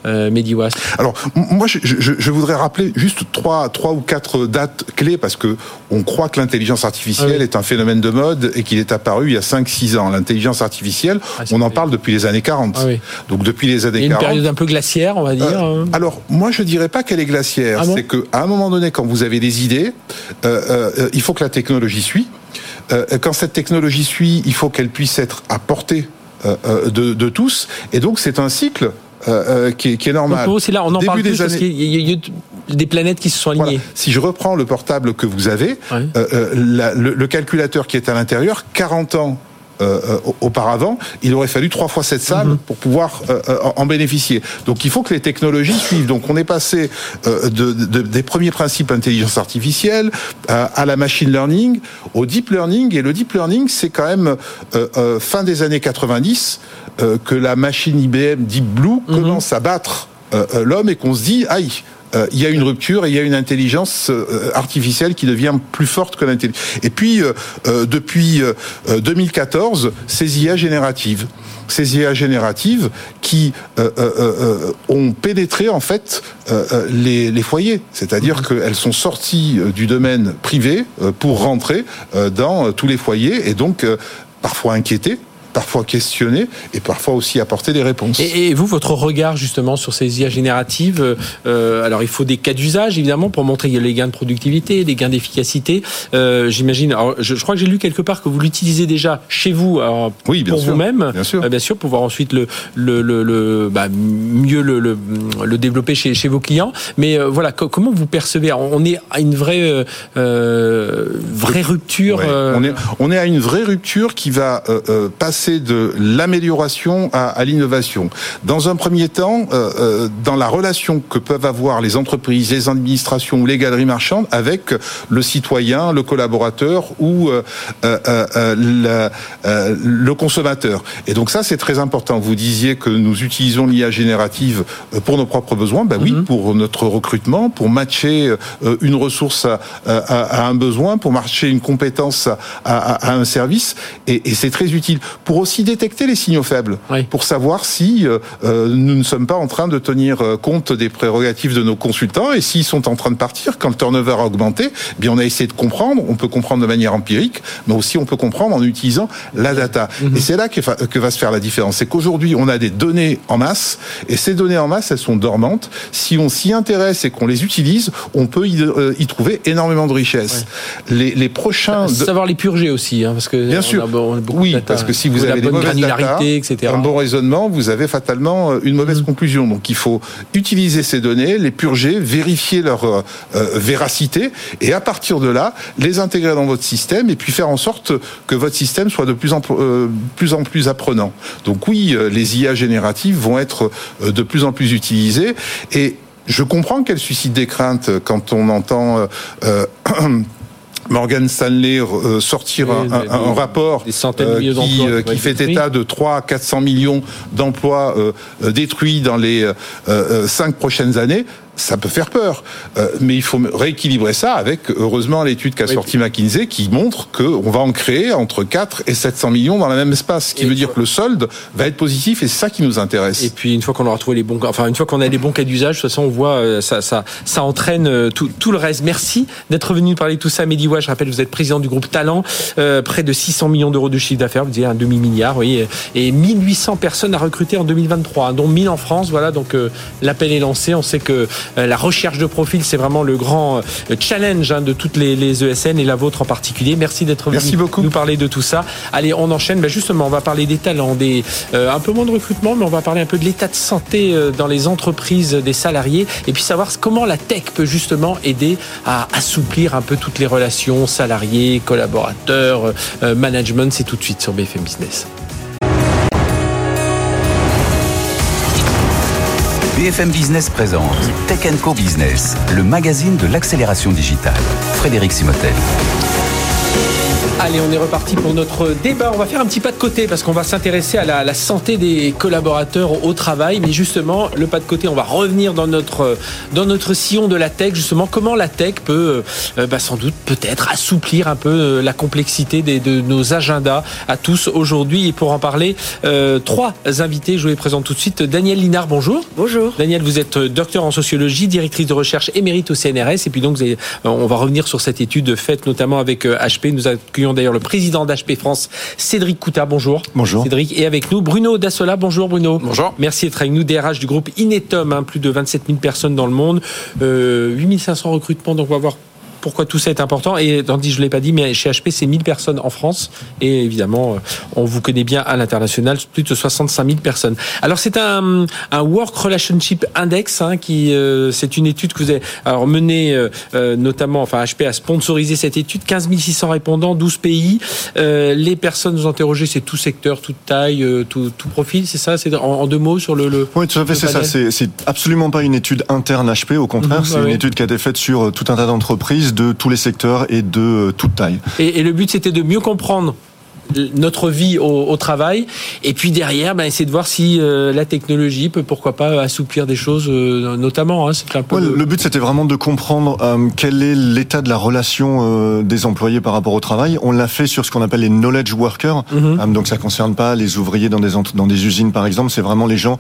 euh, Mediwas Alors, moi, je, je, je, voudrais rappeler juste trois, trois ou quatre dates clés parce que on croit que l'intelligence artificielle ah est un phénomène de mode et qu'il est apparu il y a 5-6 ans. L'intelligence artificielle, ah, on en parle depuis les années 40. Ah Donc depuis les années 40. Une période un peu glaciaire, on va dire. Euh, hein. alors moi je dirais pas qu'elle est glaciaire. Ah c'est qu'à un moment donné, quand vous avez des idées, euh, euh, il faut que la technologie suit. quand cette technologie suit, il faut qu'elle puisse être à portée de, tous. Et donc c'est un cycle qui, est, normal. C'est là, on en parle plus parce qu'il y, a des planètes qui se sont alignées. Si je reprends le portable que vous avez, euh, le, calculateur qui est à l'intérieur, 40 ans auparavant, il aurait fallu trois fois cette salle mhm. pour pouvoir en bénéficier. Donc il faut que les technologies suivent. Donc on est passé de, des premiers principes intelligence artificielle à, la machine learning, au deep learning. Et le deep learning, c'est quand même fin des années 90 que la machine IBM Deep Blue mhm. commence à battre l'homme et qu'on se dit, aïe, euh, il y a une rupture et il y a une intelligence euh, artificielle qui devient plus forte que l'intelligence. Et puis, euh, depuis 2014, ces IA génératives ces IA génératives qui ont pénétré en fait les, les, foyers, c'est-à-dire mm-hmm. qu'elles sont sorties du domaine privé pour rentrer dans tous les foyers et donc parfois inquiéter parfois questionner et parfois aussi apporter des réponses. Et, vous, votre regard justement sur ces IA génératives, euh, alors il faut des cas d'usage évidemment pour montrer les gains de productivité, des gains d'efficacité. Euh, J'imagine, je, je, crois que j'ai lu quelque part que vous l'utilisez déjà chez vous oui, pour vous-même, bien sûr. Euh, bien sûr, pour pouvoir ensuite le, le, le, le bah, mieux le, le, développer chez, chez vos clients. Mais euh, voilà, comment vous percevez? On est à une vraie, vraie rupture. On, est, on est à une vraie rupture qui va passer de l'amélioration à, l'innovation. Dans un premier temps, euh, euh, dans la relation que peuvent avoir les entreprises, les administrations ou les galeries marchandes avec le citoyen, le collaborateur ou euh, le consommateur. Et donc ça, c'est très important. Vous disiez que nous utilisons l'IA générative pour nos propres besoins. Ben oui, mhm. pour notre recrutement, pour matcher une ressource à, un besoin, pour matcher une compétence à, un service. Et, et c'est très utile. Pour pour aussi détecter les signaux faibles, pour savoir si nous ne sommes pas en train de tenir compte des prérogatives de nos consultants et s'ils sont en train de partir quand le turnover a augmenté. Eh bien, on a essayé de comprendre. On peut comprendre de manière empirique, mais aussi on peut comprendre en utilisant la data. Mhm. Et c'est là que, que va se faire la différence. C'est qu'aujourd'hui, on a des données en masse et ces données en masse, elles sont dormantes. Si on s'y intéresse et qu'on les utilise, on peut y, euh, y trouver énormément de richesses. Les, les, prochains... Savoir les purger aussi, hein, parce que... Bien sûr. oui, parce que si vous avez des mauvaises data, etc. un bon raisonnement, vous avez fatalement euh, une mauvaise mmh. conclusion. Donc il faut utiliser ces données, les purger, vérifier leur euh, véracité, et à partir de là, les intégrer dans votre système, et puis faire en sorte que votre système soit de plus en plus, en plus apprenant. Donc oui, les IA génératives vont être de plus en plus utilisées, et je comprends qu'elle suscite des craintes quand on entend euh, euh, (clears throat) Morgan Stanley euh, sortir un, rapport qui, qui fait état de 3 à 400 millions d'emplois détruits dans les cinq prochaines années ça peut faire peur. Euh, mais il faut rééquilibrer ça avec, heureusement, l'étude qu'a sorti McKinsey qui montre qu'on va en créer entre 4 et 700 millions dans le même espace. Ce qui veut dire que le solde va être positif et c'est ça qui nous intéresse. Et puis, une fois qu'on aura trouvé les bons, enfin, une fois qu'on a les bons cas d'usage, de toute façon, on voit, euh, ça, ça, ça entraîne euh, tout, tout le reste. Merci d'être venu nous parler de tout ça. Mehdi je rappelle, vous êtes président du groupe Talent, près de 600 millions d'euros de chiffre d'affaires, vous disiez un demi-milliard, oui, et 1800 personnes à recruter en 2023, hein, dont 1000 en France. Voilà, donc l'appel est lancé. On sait que euh, la recherche de profil, c'est vraiment le grand euh, challenge hein, de toutes les, ESN et la vôtre en particulier. Merci d'être venu nous parler de tout ça. Allez, on enchaîne. Ben, justement, on va parler des talents, des, euh, un peu moins de recrutement, mais on va parler un peu de l'état de santé dans les entreprises des salariés et puis savoir comment la tech peut justement aider à assouplir un peu toutes les relations salariés, collaborateurs, management. C'est tout de suite sur BFM Business. BFM Business présente Tech Co Business, le magazine de l'accélération digitale. Frédéric Simotel. Allez, on est reparti pour notre débat. On va faire un petit pas de côté parce qu'on va s'intéresser à la, santé des collaborateurs au travail. Mais justement, le pas de côté, on va revenir dans notre, dans notre sillon de la tech. Justement, comment la tech peut euh, bah, sans doute peut-être assouplir un peu euh, la complexité de nos agendas à tous aujourd'hui. Et pour en parler, euh, trois invités. Je vous les présente tout de suite. Daniel Linard, bonjour. Bonjour. Daniel, vous êtes docteur en sociologie, directrice de recherche émérite au CNRS. Et puis donc, on va revenir sur cette étude faite notamment avec HP. Nous accueillons d'ailleurs le président d'HP France, Cédric Couta. Bonjour. Bonjour. Cédric. Et avec nous, Bruno Dassola. Bonjour Bruno. Bonjour. Merci d'être avec nous, DRH du groupe Inetum, hein, plus de 27 000 personnes dans le monde, euh, 8500 recrutements, donc on va voir pourquoi tout ça est important. Et tandis, je ne l'ai pas dit, mais chez HP, c'est 1000 personnes en France. Et évidemment, euh, on vous connaît bien à l'international, plus de 65 000 personnes. Alors, c'est un, un Work Relationship Index, hein, qui euh, c'est une étude que vous avez alors, menée, euh, notamment, enfin, HP a sponsorisé cette étude, 15 600 répondants, 12 pays. les personnes interrogées, c'est tout secteur, toute taille, tout, tout profil, c'est ça? C'est en, deux mots sur le, le Oui, tout à fait, c'est ça. C'est absolument pas une étude interne HP, au contraire, mhm, c'est une étude qui a été faite sur tout un tas d'entreprises de tous les secteurs et de euh, toute taille. Et, le but, c'était de mieux comprendre notre vie au, travail. Et puis derrière, ben, essayer de voir si euh, la technologie peut, pourquoi pas, assouplir des choses, euh, notamment. Hein, un peu Le but, c'était vraiment de comprendre euh, quel est l'état de la relation des employés par rapport au travail. On l'a fait sur ce qu'on appelle les knowledge workers. Mhm. donc ça concerne pas les ouvriers dans des, dans des usines, par exemple. C'est vraiment les gens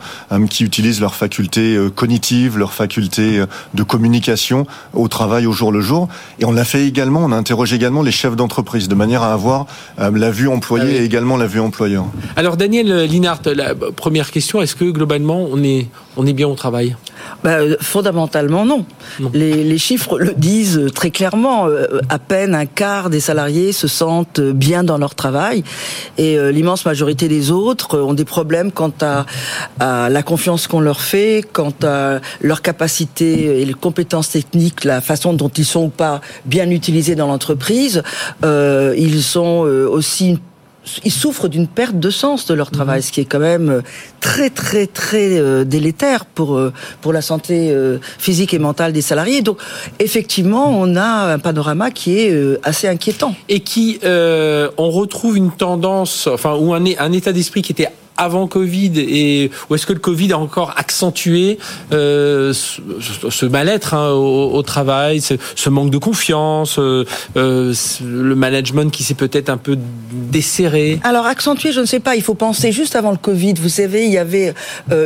qui utilisent leurs facultés cognitives, leurs facultés de communication au travail au jour le jour. Et on l'a fait également, on a interrogé également les chefs d'entreprise de manière à avoir la vue en employé ah et également la vue employeur. Alors Daniel Linhart, la première question, est-ce que globalement on est, on est bien au travail? Bah, Fondamentalement non. Les, chiffres le disent très clairement. Euh, à peine un quart des salariés se sentent bien dans leur travail et euh, l'immense majorité des autres ont des problèmes quant à, à la confiance qu'on leur fait, quant à leur capacité et les compétences techniques, la façon dont ils sont ou pas bien utilisés dans l'entreprise. Euh, ils sont aussi ils souffrent d'une perte de sens de leur mhm. travail, ce qui est quand même euh, très très très euh, délétère pour euh, pour la santé physique et mentale des salariés. Donc effectivement, on a un panorama qui est assez inquiétant et qui on retrouve une tendance, enfin ou un, un état d'esprit qui était avant Covid et ou est-ce que le Covid a encore accentué ce, ce mal-être hein, au, travail, ce, manque de confiance, le management qui s'est peut-être un peu desserré Alors accentué, je ne sais pas. Il faut penser juste avant le Covid. Vous savez, il y avait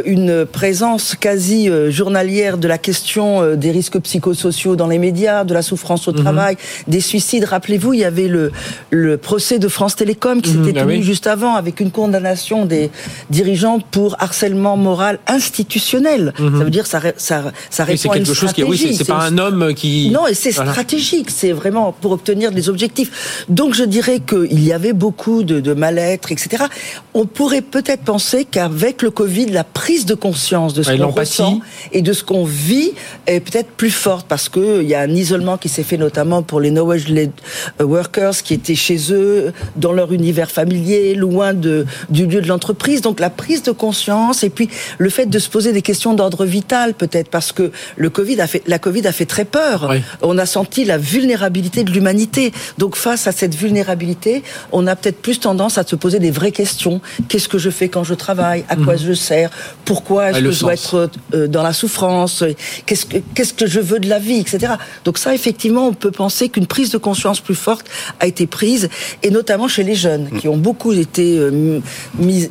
une présence quasi journalière de la question des risques psychosociaux dans les médias, de la souffrance au mhm. travail, des suicides. Rappelez-vous, il y avait le, le procès de France Télécom qui mhm. s'était ah tenu juste avant avec une condamnation des dirigeants pour harcèlement moral institutionnel. Mhm. Ça veut dire ça, ça, ça répond à une chose qui, oui, c'est pas un homme qui. Non, et c'est stratégique. C'est vraiment pour obtenir des objectifs. Donc je dirais qu'il y avait beaucoup de, de mal-être, etc. On pourrait peut-être penser qu'avec le Covid, la prise de conscience de ce qu'on ressent et de ce qu'on vit est peut-être plus forte parce que il y a un isolement qui s'est fait notamment pour les knowledge-led workers qui étaient chez eux, dans leur univers familier, loin de, du lieu de l'entreprise. Donc la prise de conscience et puis le fait de se poser des questions d'ordre vital peut-être parce que le Covid a fait, la Covid a fait très peur. On a senti la vulnérabilité de l'humanité. Donc face à cette vulnérabilité, on a peut-être plus tendance à se poser des vraies questions. Qu'est-ce que je fais quand je travaille? À quoi mhm. je sers? Pourquoi est-ce que je dois être euh, dans la souffrance? Qu'est-ce que, qu'est-ce que je veux de la vie, etc. Donc ça, effectivement, on peut penser qu'une prise de conscience plus forte a été prise, et notamment chez les jeunes, qui ont beaucoup été euh, mis,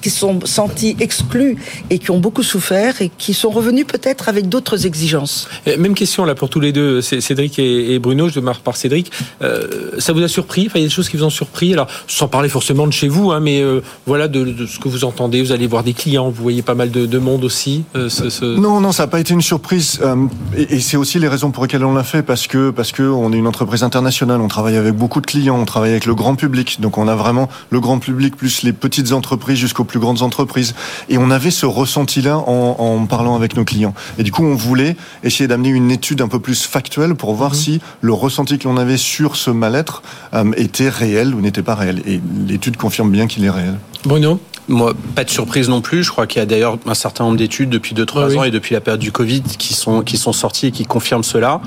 qui sont sentis exclus et qui ont beaucoup souffert et qui sont revenus peut-être avec d'autres exigences. Même question là pour tous les deux, Cédric et Bruno. Je démarre par Cédric. Euh, ça vous a surpris? Enfin, il y a des choses qui vous ont surpris. Alors, sans parler forcément de chez vous, hein, mais euh, voilà de, ce que vous entendez. Vous allez voir des clients, vous voyez pas mal de, monde aussi. Non, non, ça n'a pas été une surprise. et, et c'est aussi les raisons pour lesquelles on l'a fait, parce que parce que on est une entreprise internationale, on travaille avec beaucoup de clients, on travaille avec le grand public, donc on a vraiment le grand public plus les petites entreprises jusqu'aux plus grandes entreprises, et on avait ce ressenti-là en, en, parlant avec nos clients. Et du coup, on voulait essayer d'amener une étude un peu plus factuelle pour voir mhm. si le ressenti que l'on avait sur ce mal-être euh, était réel ou n'était pas réel. Et l'étude confirme bien qu'il est réel. Bruno moi, pas de surprise non plus. Je crois qu'il y a d'ailleurs un certain nombre d'études depuis 2-3 ans et depuis la période du Covid qui sont, qui sont sorties et qui confirment cela.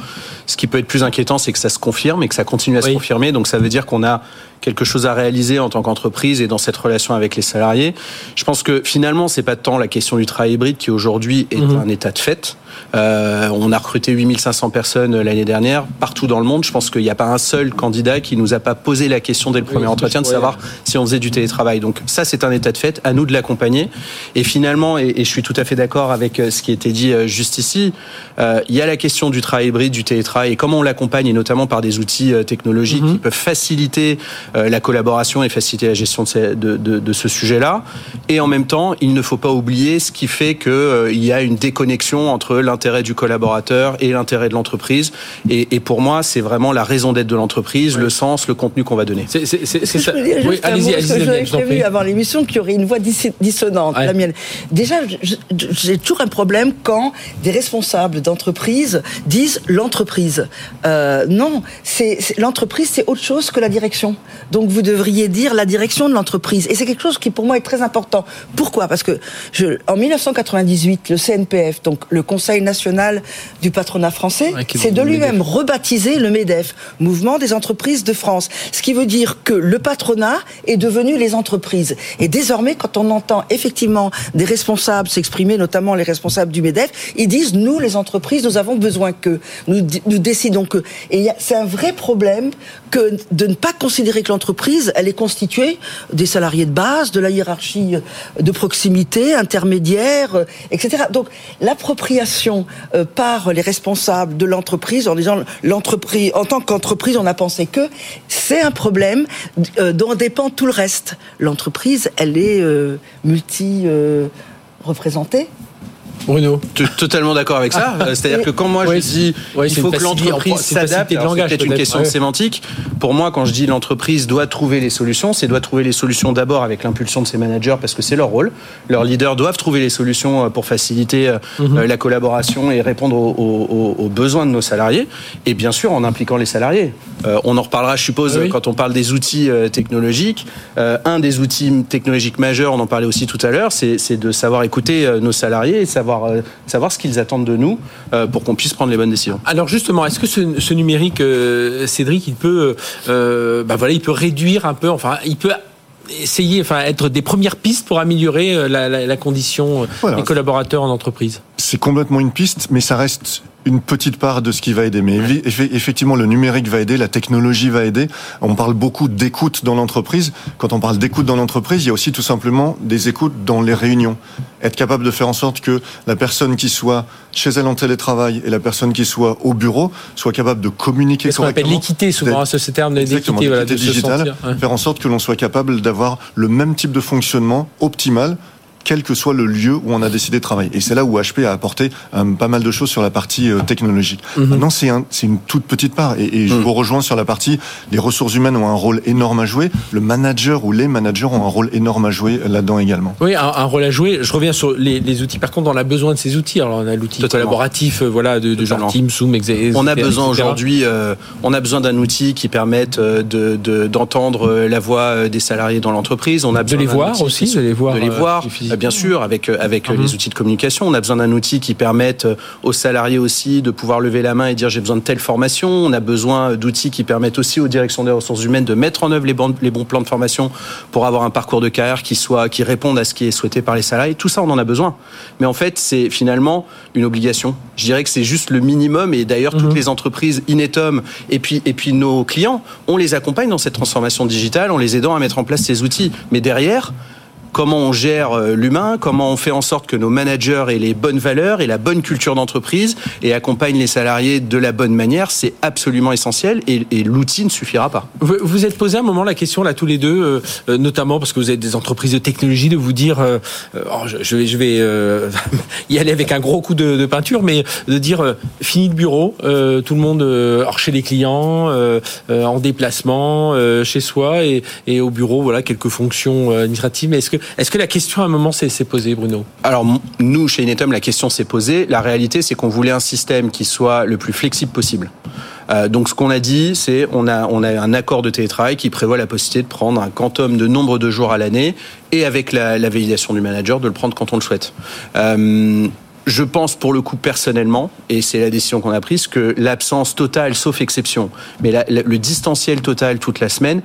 Ce qui peut être plus inquiétant, c'est que ça se confirme et que ça continue à se confirmer. Donc ça veut dire qu'on a quelque chose à réaliser en tant qu'entreprise et dans cette relation avec les salariés. Je pense que finalement, c'est pas tant la question du travail hybride qui aujourd'hui est mhm. un état de fait. Euh, on a recruté 8500 personnes l'année dernière partout dans le monde. Je pense qu'il n'y a pas un seul candidat qui nous a pas posé la question dès le premier entretien de savoir si on faisait du télétravail. Donc ça, c'est un état de fait. À nous de l'accompagner. Et finalement, et, je suis tout à fait d'accord avec euh, ce qui était dit euh, juste ici, il y a la question du travail hybride, du télétravail et comment on l'accompagne, et notamment par des outils technologiques mhm. qui peuvent faciliter la collaboration et faciliter la gestion de, de, de, de ce sujet-là. Et en même temps, il ne faut pas oublier ce qui fait qu'il y a une déconnexion entre l'intérêt du collaborateur et l'intérêt de l'entreprise. Et, pour moi, c'est vraiment la raison d'être de l'entreprise, le sens, le contenu qu'on va donner. C'est ça. Oui, allez-y, allez-y. J'avais prévu avant l'émission qu'il y aurait une voix dissonante, la mienne. Déjà, j'ai toujours un problème quand des responsables d'entreprise disent l'entreprise. Euh, non, c'est l'entreprise, c'est autre chose que la direction. Donc vous devriez dire la direction de l'entreprise. Et c'est quelque chose qui pour moi est très important. Pourquoi? Parce que je, en 1998, le CNPF, donc le Conseil national du patronat français, c'est de lui-même rebaptiser le MEDEF, Mouvement des entreprises de France. Ce qui veut dire que le patronat est devenu les entreprises. Et désormais, quand on entend effectivement des responsables s'exprimer, notamment les responsables du MEDEF, ils disent, nous, les entreprises, nous avons besoin que, nous, nous décidons que. Et c'est un vrai problème que de ne pas considérer que l'entreprise, elle est constituée des salariés de base, de la hiérarchie de proximité, intermédiaire, etc. Donc, l'appropriation euh, par les responsables de l'entreprise en disant l'entreprise, en tant qu'entreprise, on a pensé que c'est un problème euh, dont dépend tout le reste. L'entreprise, elle est euh, multi représentée. Bruno. Totalement d'accord avec ça. Ah. C'est-à-dire que quand moi je dis il faut que l'entreprise s'adapte, c'est peut-être une question de sémantique. Pour moi, quand je dis l'entreprise doit trouver les solutions, c'est doit trouver les solutions d'abord avec l'impulsion de ses managers parce que c'est leur rôle. Leurs leaders doivent trouver les solutions euh, pour faciliter euh, mhm. euh, la collaboration et répondre aux, besoins de nos salariés. Et bien sûr en impliquant les salariés. on en reparlera, je suppose, quand on parle des outils technologiques. un des outils technologiques majeurs, on en parlait aussi tout à l'heure, c'est de savoir écouter nos salariés et savoir euh, savoir, ce qu'ils attendent de nous euh, pour qu'on puisse prendre les bonnes décisions. Alors justement, est-ce que ce, numérique, euh, Cédric, il peut, bah voilà, il peut réduire un peu, enfin, il peut essayer, enfin, être des premières pistes pour améliorer la, condition des collaborateurs en entreprise? C'est complètement une piste, mais ça reste une petite part de ce qui va aider. Mais effectivement, le numérique va aider, la technologie va aider. On parle beaucoup d'écoute dans l'entreprise. Quand on parle d'écoute dans l'entreprise, il y a aussi tout simplement des écoutes dans les réunions. Être capable de faire en sorte que la personne qui soit chez elle en télétravail et la personne qui soit au bureau soit capable de communiquer correctement. Ce qu'on appelle l'équité, souvent, ce terme d'équité voilà, digitale. Faire en sorte que l'on soit capable d'avoir le même type de fonctionnement optimal quel que soit le lieu où on a décidé de travailler. Et c'est là où HP a apporté euh, pas mal de choses sur la partie euh, technologique. Mhm. Maintenant, c'est un, une toute petite part. Et, je mhm. vous rejoins sur la partie, les ressources humaines ont un rôle énorme à jouer. Le manager ou les managers ont un rôle énorme à jouer là-dedans également. Oui, un, rôle à jouer. Je reviens sur les, outils. Par contre, on a besoin de ces outils. Alors, on a l'outil collaboratif, euh, voilà, de, de genre Teams, Zoom, etc. On a besoin aujourd'hui, on a besoin d'un outil qui permette d'entendre de, la voix des salariés dans l'entreprise. On a de les voir aussi, de les voir. De les voir, bien sûr, avec, avec mhm. les outils de communication. On a besoin d'un outil qui permette aux salariés aussi de pouvoir lever la main et dire j'ai besoin de telle formation. On a besoin d'outils qui permettent aussi aux directions des ressources humaines de mettre en œuvre les bons, les bons plans de formation pour avoir un parcours de carrière qui soit qui réponde à ce qui est souhaité par les salariés. Tout ça, on en a besoin. Mais en fait, c'est finalement une obligation. Je dirais que c'est juste le minimum. Et d'ailleurs, toutes mhm. les entreprises, Inetom et puis et puis nos clients, on les accompagne dans cette transformation digitale en les aidant à mettre en place ces outils. Mais derrière, comment on gère euh, l'humain, comment on fait en sorte que nos managers aient les bonnes valeurs et la bonne culture d'entreprise et accompagnent les salariés de la bonne manière, c'est absolument essentiel et, l'outil ne suffira pas. Vous, vous êtes posé un moment la question là tous les deux, euh, euh, notamment parce que vous êtes des entreprises de technologie, de vous dire, oh, je, vais, je vais (laughs) y aller avec un gros coup de, peinture, mais de dire fini le bureau, tout le monde hors chez les clients, en déplacement, chez soi et, au bureau, voilà quelques fonctions administratives. Est-ce que est-ce que la question à un moment s'est posée, Bruno? Alors, nous, chez Inetum, la question s'est posée. La réalité, c'est qu'on voulait un système qui soit le plus flexible possible. Euh, donc ce qu'on a dit, c'est on a on a un accord de télétravail qui prévoit la possibilité de prendre un quantum de nombre de jours à l'année et avec la, validation du manager de le prendre quand on le souhaite. Euh, je pense pour le coup personnellement, et c'est la décision qu'on a prise, que l'absence totale, sauf exception, mais le distanciel total toute la semaine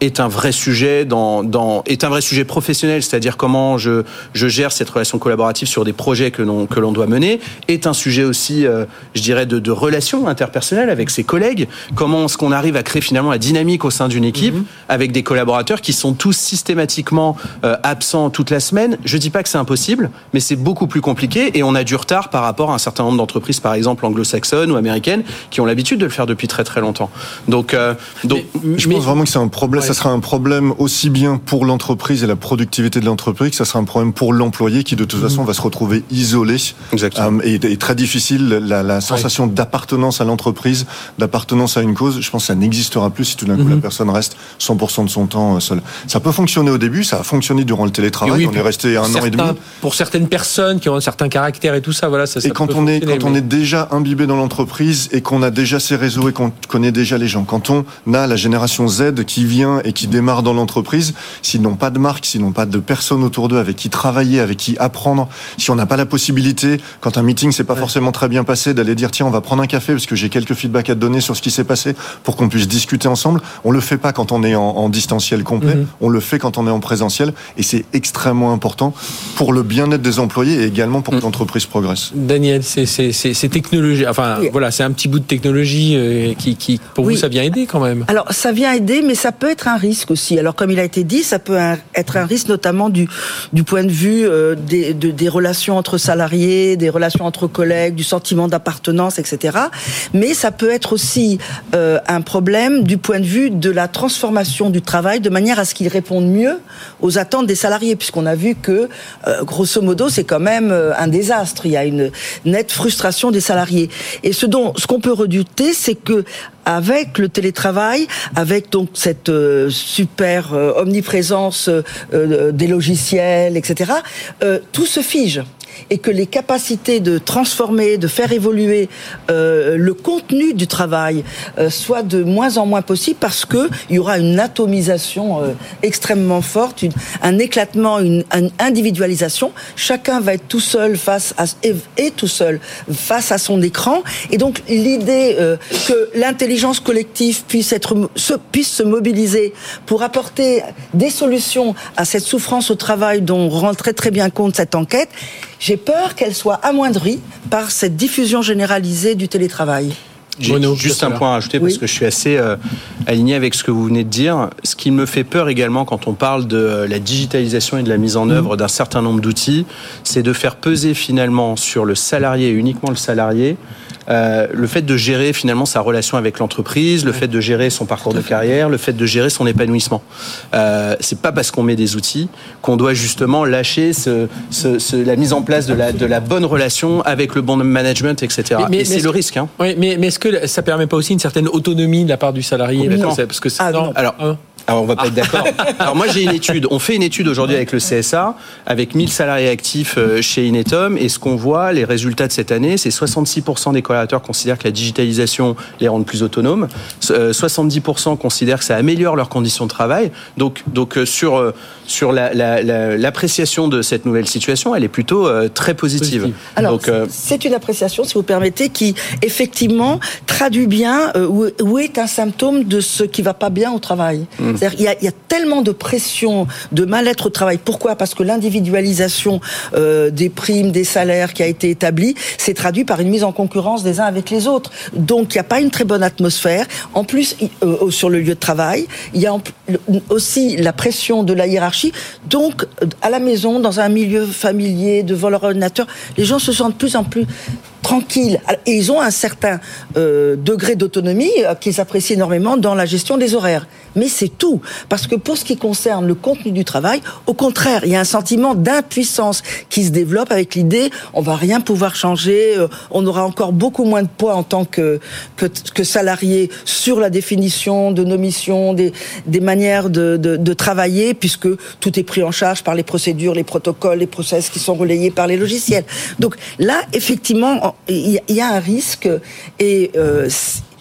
est un vrai sujet dans, dans, est un vrai sujet professionnel, c'est-à-dire comment je, je gère cette relation collaborative sur des projets que l'on que l'on doit mener, est un sujet aussi, euh, je dirais, de, de relations interpersonnelles avec ses collègues. Comment est-ce qu'on arrive à créer finalement la dynamique au sein d'une équipe mhm. avec des collaborateurs qui sont tous systématiquement euh, absents toute la semaine. Je dis pas que c'est impossible, mais c'est beaucoup plus compliqué et on a du retard par rapport à un certain nombre d'entreprises, par exemple anglo-saxonnes ou américaines, qui ont l'habitude de le faire depuis très très longtemps. Donc, euh, donc je pense vraiment que c'est un problème. Ça sera un problème aussi bien pour l'entreprise et la productivité de l'entreprise que ça sera un problème pour l'employé qui de toute façon va se retrouver isolé euh, et, et, très difficile. La, la sensation d'appartenance à l'entreprise, d'appartenance à une cause, je pense que ça n'existera plus si tout d'un coup la mhm. personne reste 100% de son temps euh, seule. Ça peut fonctionner au début, ça a fonctionné durant le télétravail. on est resté un an et demi. Pour certaines personnes qui ont un certain caractère et tout ça. Voilà, ça, et quand on est quand on est déjà imbibé dans l'entreprise et qu'on a déjà ses réseaux et qu'on connaît déjà les gens, quand on a la génération Z qui vient et qui démarre dans l'entreprise, s'ils n'ont pas de marque, s'ils n'ont pas de personnes autour d'eux avec qui travailler, avec qui apprendre, si on n'a pas la possibilité, quand un meeting s'est pas forcément très bien passé, d'aller dire tiens on va prendre un café parce que j'ai quelques feedbacks à te donner sur ce qui s'est passé pour qu'on puisse discuter ensemble. On le fait pas quand on est en, distanciel complet, mhm. on le fait quand on est en présentiel et c'est extrêmement important pour le bien-être des employés et également pour mhm. l'entreprise progresse. Daniel, c'est technologie. Enfin, voilà, c'est un petit bout de technologie euh, qui, qui, pour vous, ça vient aider quand même. Alors, ça vient aider, mais ça peut être un risque aussi. Alors, comme il a été dit, ça peut être un risque, notamment du, du point de vue euh, des, des relations entre salariés, des relations entre collègues, du sentiment d'appartenance, etc. Mais ça peut être aussi euh, un problème du point de vue de la transformation du travail, de manière à ce qu'il réponde mieux aux attentes des salariés, puisqu'on a vu que, grosso modo, c'est quand même un désastre il y a une nette frustration des salariés. Et ce dont, ce qu'on peut redouter, c'est que avec le télétravail, avec donc cette euh, super euh, omniprésence euh, des logiciels, etc., tout se fige. Et que les capacités de transformer, de faire évoluer euh, le contenu du travail euh, soient de moins en moins possibles parce que il y aura une atomisation euh, extrêmement forte, une, un éclatement, une, une, individualisation. Chacun va être tout seul face à et, tout seul face à son écran et donc l'idée euh, que l'intelligence collective puisse être se, puisse se mobiliser pour apporter des solutions à cette souffrance au travail dont rend très très bien compte cette enquête, j'ai peur qu'elle soit amoindrie par cette diffusion généralisée du télétravail. J'ai juste un point à ajouter parce que je suis assez euh, aligné avec ce que vous venez de dire. Ce qui me fait peur également quand on parle de euh, la digitalisation et de la mise en œuvre mmh. d'un certain nombre d'outils, c'est de faire peser finalement sur le salarié, uniquement le salarié, euh, le fait de gérer finalement sa relation avec l'entreprise, le fait de gérer son parcours de carrière, le fait de gérer son épanouissement. Euh, c'est pas parce qu'on met des outils qu'on doit justement lâcher ce, ce, la mise en place de la, de la bonne relation avec le bon management, etc. Mais, Et c'est le risque. Hein. Oui, mais, mais est-ce que ça permet pas aussi une certaine autonomie de la part du salarié Parce que c'est ah, non. Alors, hein alors on va pas être d'accord. (laughs) Alors moi j'ai une étude. On fait une étude aujourd'hui avec le CSA, avec 1000 salariés actifs euh, chez Inetom, et ce qu'on voit, les résultats de cette année, c'est 66% des collaborateurs considèrent que la digitalisation les rend plus autonomes, 70% euh, considèrent que ça améliore leurs conditions de travail. Donc donc euh, sur sur l'appréciation de cette nouvelle situation, elle est plutôt très positive. Alors c'est une appréciation, si vous permettez, qui effectivement traduit bien où, est un symptôme de ce qui va pas bien au travail. Mmh. Il y, a, il y, a, tellement de pression, de mal-être au travail. Pourquoi? Parce que l'individualisation euh, des primes, des salaires qui a été établie, s'est traduit par une mise en concurrence des uns avec les autres. Donc il n'y a pas une très bonne atmosphère. En plus, euh, sur le lieu de travail, il y a aussi la pression de la hiérarchie. Donc à la maison, dans un milieu familier, devant leur ordinateur, les gens se sentent de plus en plus tranquilles. Et ils ont un certain euh, degré d'autonomie euh, qu'ils apprécient énormément dans la gestion des horaires. Mais c'est tout. Parce que pour ce qui concerne le contenu du travail, au contraire, il y a un sentiment d'impuissance qui se développe avec l'idée on va rien pouvoir changer, euh, on aura encore beaucoup moins de poids en tant que, que, que salarié sur la définition de nos missions, des, des manières de, de, de travailler, puisque tout est pris en charge par les procédures, les protocoles, les process qui sont relayés par les logiciels. Donc là, effectivement, il y, a un risque et euh,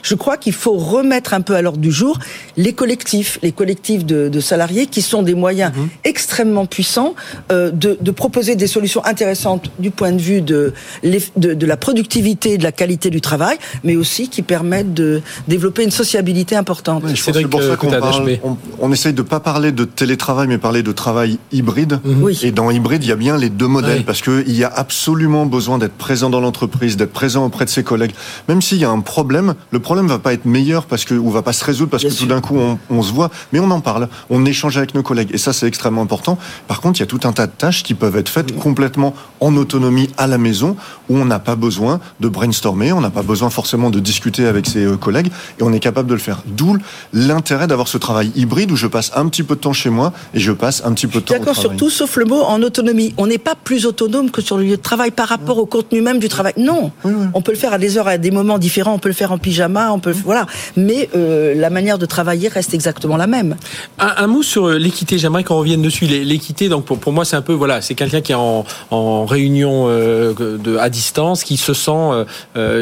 je crois qu'il faut remettre un peu à l'ordre du jour les collectifs, les collectifs de, salariés qui sont des moyens mhm. extrêmement puissants euh, de, proposer des solutions intéressantes du point de vue de, de, la productivité et de la qualité du travail, mais aussi qui permettent de développer une sociabilité importante. c'est pour ça qu'on on, essaye de pas parler de télétravail, mais parler de travail hybride. Mhm. Et dans hybride, il y a bien les deux modèles, parce qu'il y a absolument besoin d'être présent dans l'entreprise, d'être présent auprès de ses collègues. Même s'il y a un problème, le problème va pas être meilleur parce que ou va pas se résoudre parce que tout d'un coup on, se voit, mais on en parle, on échange avec nos collègues et ça c'est extrêmement important. Par contre, il y a tout un tas de tâches qui peuvent être faites complètement en autonomie à la maison où on n'a pas besoin de brainstormer, on n'a pas besoin forcément de discuter avec ses euh, collègues et on est capable de le faire. D'où l'intérêt d'avoir ce travail hybride où je passe un petit peu de temps chez moi et je passe un petit peu de temps au travail. D'accord, surtout sauf le mot en autonomie. On n'est pas plus autonome que sur le lieu de travail par rapport au contenu même du travail. Non, on peut le faire à des heures, à des moments différents. On peut le faire en pyjama, on peut voilà. Mais euh, la manière de travailler reste exactement la même. Un, mot sur euh, l'équité. J'aimerais qu'on revienne dessus. L'équité, donc pour, pour moi, c'est un peu voilà, c'est quelqu'un qui est en, en réunion euh, de, à distance, qui se sent,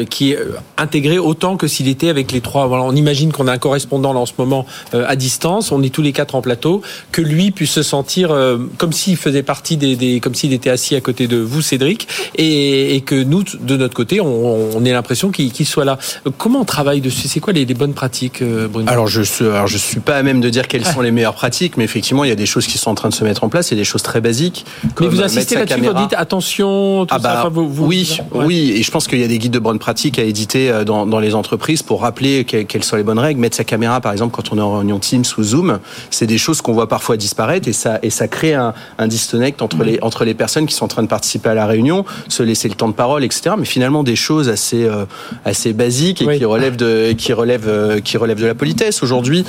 qui est intégré autant que s'il était avec les trois. On imagine qu'on a un correspondant là en ce moment à distance. On est tous les quatre en plateau. Que lui puisse se sentir comme s'il faisait partie des, comme s'il était assis à côté de vous, Cédric, et, que nous, de notre côté, on, on ait l'impression qu'il soit là. Comment on travaille dessus c'est quoi les, bonnes pratiques, euh, Bruno? Alors je, je suis pas à même de dire quelles sont les meilleures pratiques, mais effectivement, il y a des choses qui sont en train de se mettre en place, il y a des choses très basiques. mais vous insistez là-dessus, vous dites attention, tout ah bah, ça, Oui, oui, et je pense qu'il y a des guides de bonnes pratiques à éditer euh, dans, dans les entreprises pour rappeler quelles sont les bonnes règles. Mettre sa caméra, par exemple, quand on est en réunion Teams ou Zoom, c'est des choses qu'on voit parfois disparaître et ça, et ça crée un, un disconnect entre, les, entre les personnes qui sont en train de participer à la réunion, se laisser le temps de parole, etc. Mais finalement, des choses assez, euh, assez basiques et qui relèvent de qui relève qui relève de la politesse aujourd'hui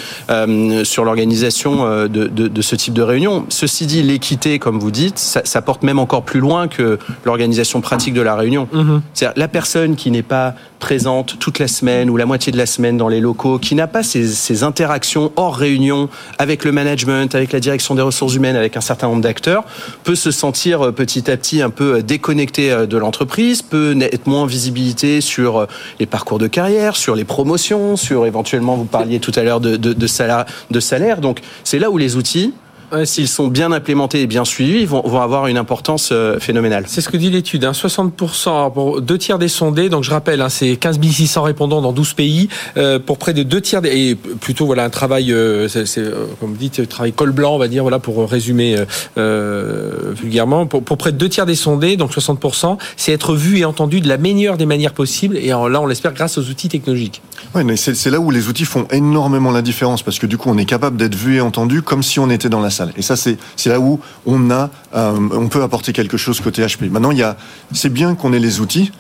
sur l'organisation de, de, ce type de réunion. Ceci dit, l'équité, comme vous dites, ça, porte même encore plus loin que l'organisation pratique de la réunion. Mm-hmm. C'est-à-dire la personne qui n'est pas présente toute la semaine ou la moitié de la semaine dans les locaux, qui n'a pas ces, ces interactions hors réunion avec le management, avec la direction des ressources humaines, avec un certain nombre d'acteurs, peut se sentir euh, petit à petit un peu euh, déconnecté euh, de l'entreprise, peut être moins visibilité sur les parcours de carrière, sur les promotions, sur éventuellement, vous parliez tout à l'heure de, salaire, de salaire. Donc c'est là où les outils s'ils sont bien implémentés et bien suivis, vont, vont avoir une importance euh, phénoménale. C'est ce que dit l'étude. Hein. 60% pour deux tiers des sondés. Donc je rappelle, hein, c'est 15 600 répondants dans 12 pays euh, pour près de deux tiers des, et plutôt voilà un travail, euh, c'est, comme vous dites, travail col blanc, on va dire voilà pour résumer euh, vulgairement. Pour, pour, près de deux tiers des sondés, donc 60%, c'est être vu et entendu de la meilleure des manières possibles. Et là, on l'espère grâce aux outils technologiques. Oui, mais c'est, c'est là où les outils font énormément la différence parce que du coup, on est capable d'être vu et entendu comme si on était dans la salle. Et ça, c'est là où on euh, on peut apporter quelque chose côté HP. Maintenant, c'est bien qu'on ait les outils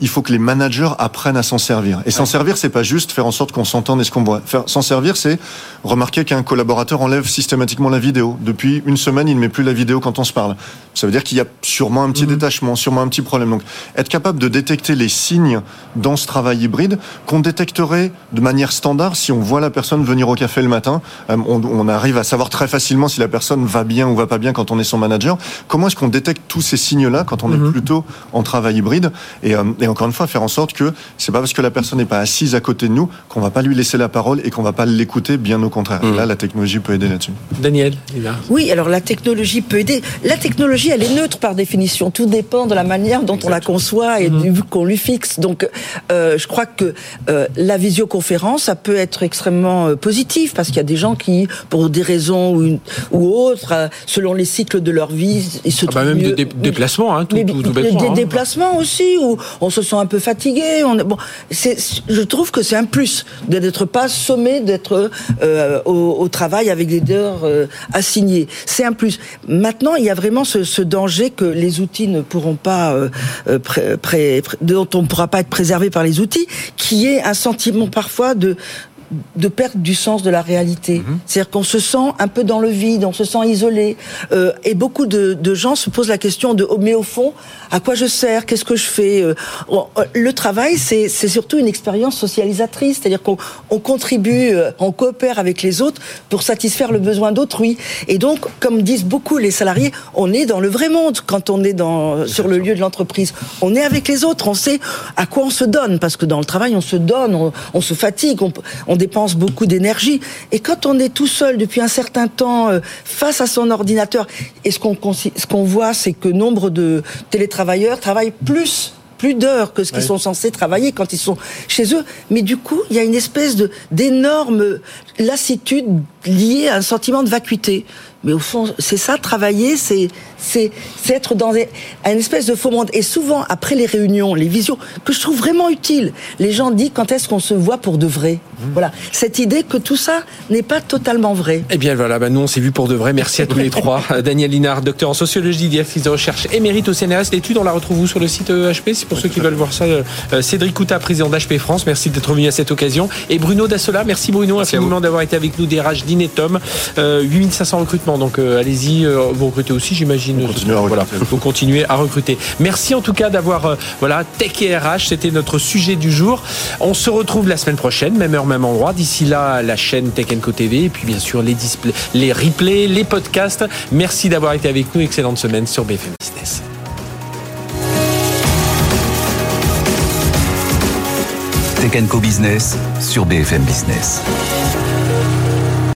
il faut que les managers apprennent à s'en servir. Et s'en servir, c'est pas juste faire en sorte qu'on s'entende et ce qu'on voit. S'en servir, c'est remarquer qu'un collaborateur enlève systématiquement la vidéo. Depuis une semaine, il ne met plus la vidéo quand on se parle. Ça veut dire qu'il y a sûrement un petit mhm. détachement, sûrement un petit problème. Donc, être capable de détecter les signes dans ce travail hybride qu'on détecterait de manière standard si on voit la personne venir au café le matin. Euh, on, arrive à savoir très facilement si la personne va bien ou va pas bien quand on est son manager. Comment est-ce qu'on détecte tous ces signes-là quand on est mhm. plutôt en travail hybride? Et, euh, et encore une fois, faire en sorte que c'est pas parce que la personne n'est pas assise à côté de nous qu'on va pas lui laisser la parole et qu'on va pas l'écouter, bien au contraire. Mm. là, la technologie peut aider là-dessus. Daniel, Oui, alors la technologie peut aider. La technologie, elle est neutre par définition. Tout dépend de la manière dont on la conçoit et du qu'on lui fixe. Donc, euh, je crois que euh, la visioconférence, ça peut être extrêmement euh, positif parce qu'il y a des gens qui, pour des raisons ou, une, ou autres, euh, selon les cycles de leur vie, ils se ah bah même des déplacements, hein, tout, tout, tout des, des hein. déplacements aussi, où on se sent un peu fatigué. Je trouve que c'est un plus d'être pas sommé d'être euh, au, travail avec des heures euh, assignées. C'est un plus. Maintenant, il y a vraiment ce, danger que les outils ne pourront pas, euh, pré, dont on ne pourra pas être préservé par les outils, qui est un sentiment parfois de de perte du sens de la réalité. Mhm. C'est-à-dire qu'on se sent un peu dans le vide, on se sent isolé. Euh, et beaucoup de, gens se posent la question de oh, mais au fond, à quoi je sers Qu'est-ce que je fais euh, euh, Le travail, c'est surtout une expérience socialisatrice, c'est-à-dire qu'on on contribue, on coopère avec les autres pour satisfaire le besoin d'autrui. Et donc, comme disent beaucoup les salariés, on est dans le vrai monde quand on est dans, sur le lieu de l'entreprise. On est avec les autres, on sait à quoi on se donne, parce que dans le travail, on se donne, on, se fatigue, on on dépense beaucoup d'énergie. Et quand on est tout seul depuis un certain temps euh, face à son ordinateur, et ce qu'on ce qu'on voit, c'est que nombre de télétravailleurs travaillent plus plus d'heures que ce qu'ils sont censés travailler quand ils sont chez eux. Mais du coup, il y a une espèce de d'énorme lassitude liée à un sentiment de vacuité. Mais au fond, c'est ça, travailler, c'est c'est être dans un espèce de faux monde. Et souvent, après les réunions, les visions, que je trouve vraiment utiles, les gens disent quand est-ce qu'on se voit pour de vrai? Mmh. Voilà, cette idée que tout ça n'est pas totalement vrai. Eh bien voilà, bah nous on s'est vu pour de vrai. Merci à tous les trois. (laughs) Daniel Linard, docteur en sociologie, directrice de recherche émérite au CNRS. L'étude, on la retrouve où? Sur le site HP C'est pour ceux qui veulent voir ça. Euh, Cédric Couta, président d'HP France, merci d'être venu à cette occasion. Et Bruno Dassola, merci Bruno infiniment d'avoir été avec nous des RH d'Inetom. Euh, 8500 recrutements, donc euh, allez-y, euh, vous recrutez aussi j'imagine faut continuer à recruter. Merci en tout cas d'avoir euh, voilà Tech et RH, c'était notre sujet du jour. On se retrouve la semaine prochaine, même même endroit. D'ici là, la chaîne Tech Co TV et puis bien sûr les displays, les replays, les podcasts. Merci d'avoir été avec nous. Excellente semaine sur BFM Business. Tech Co Business sur BFM Business.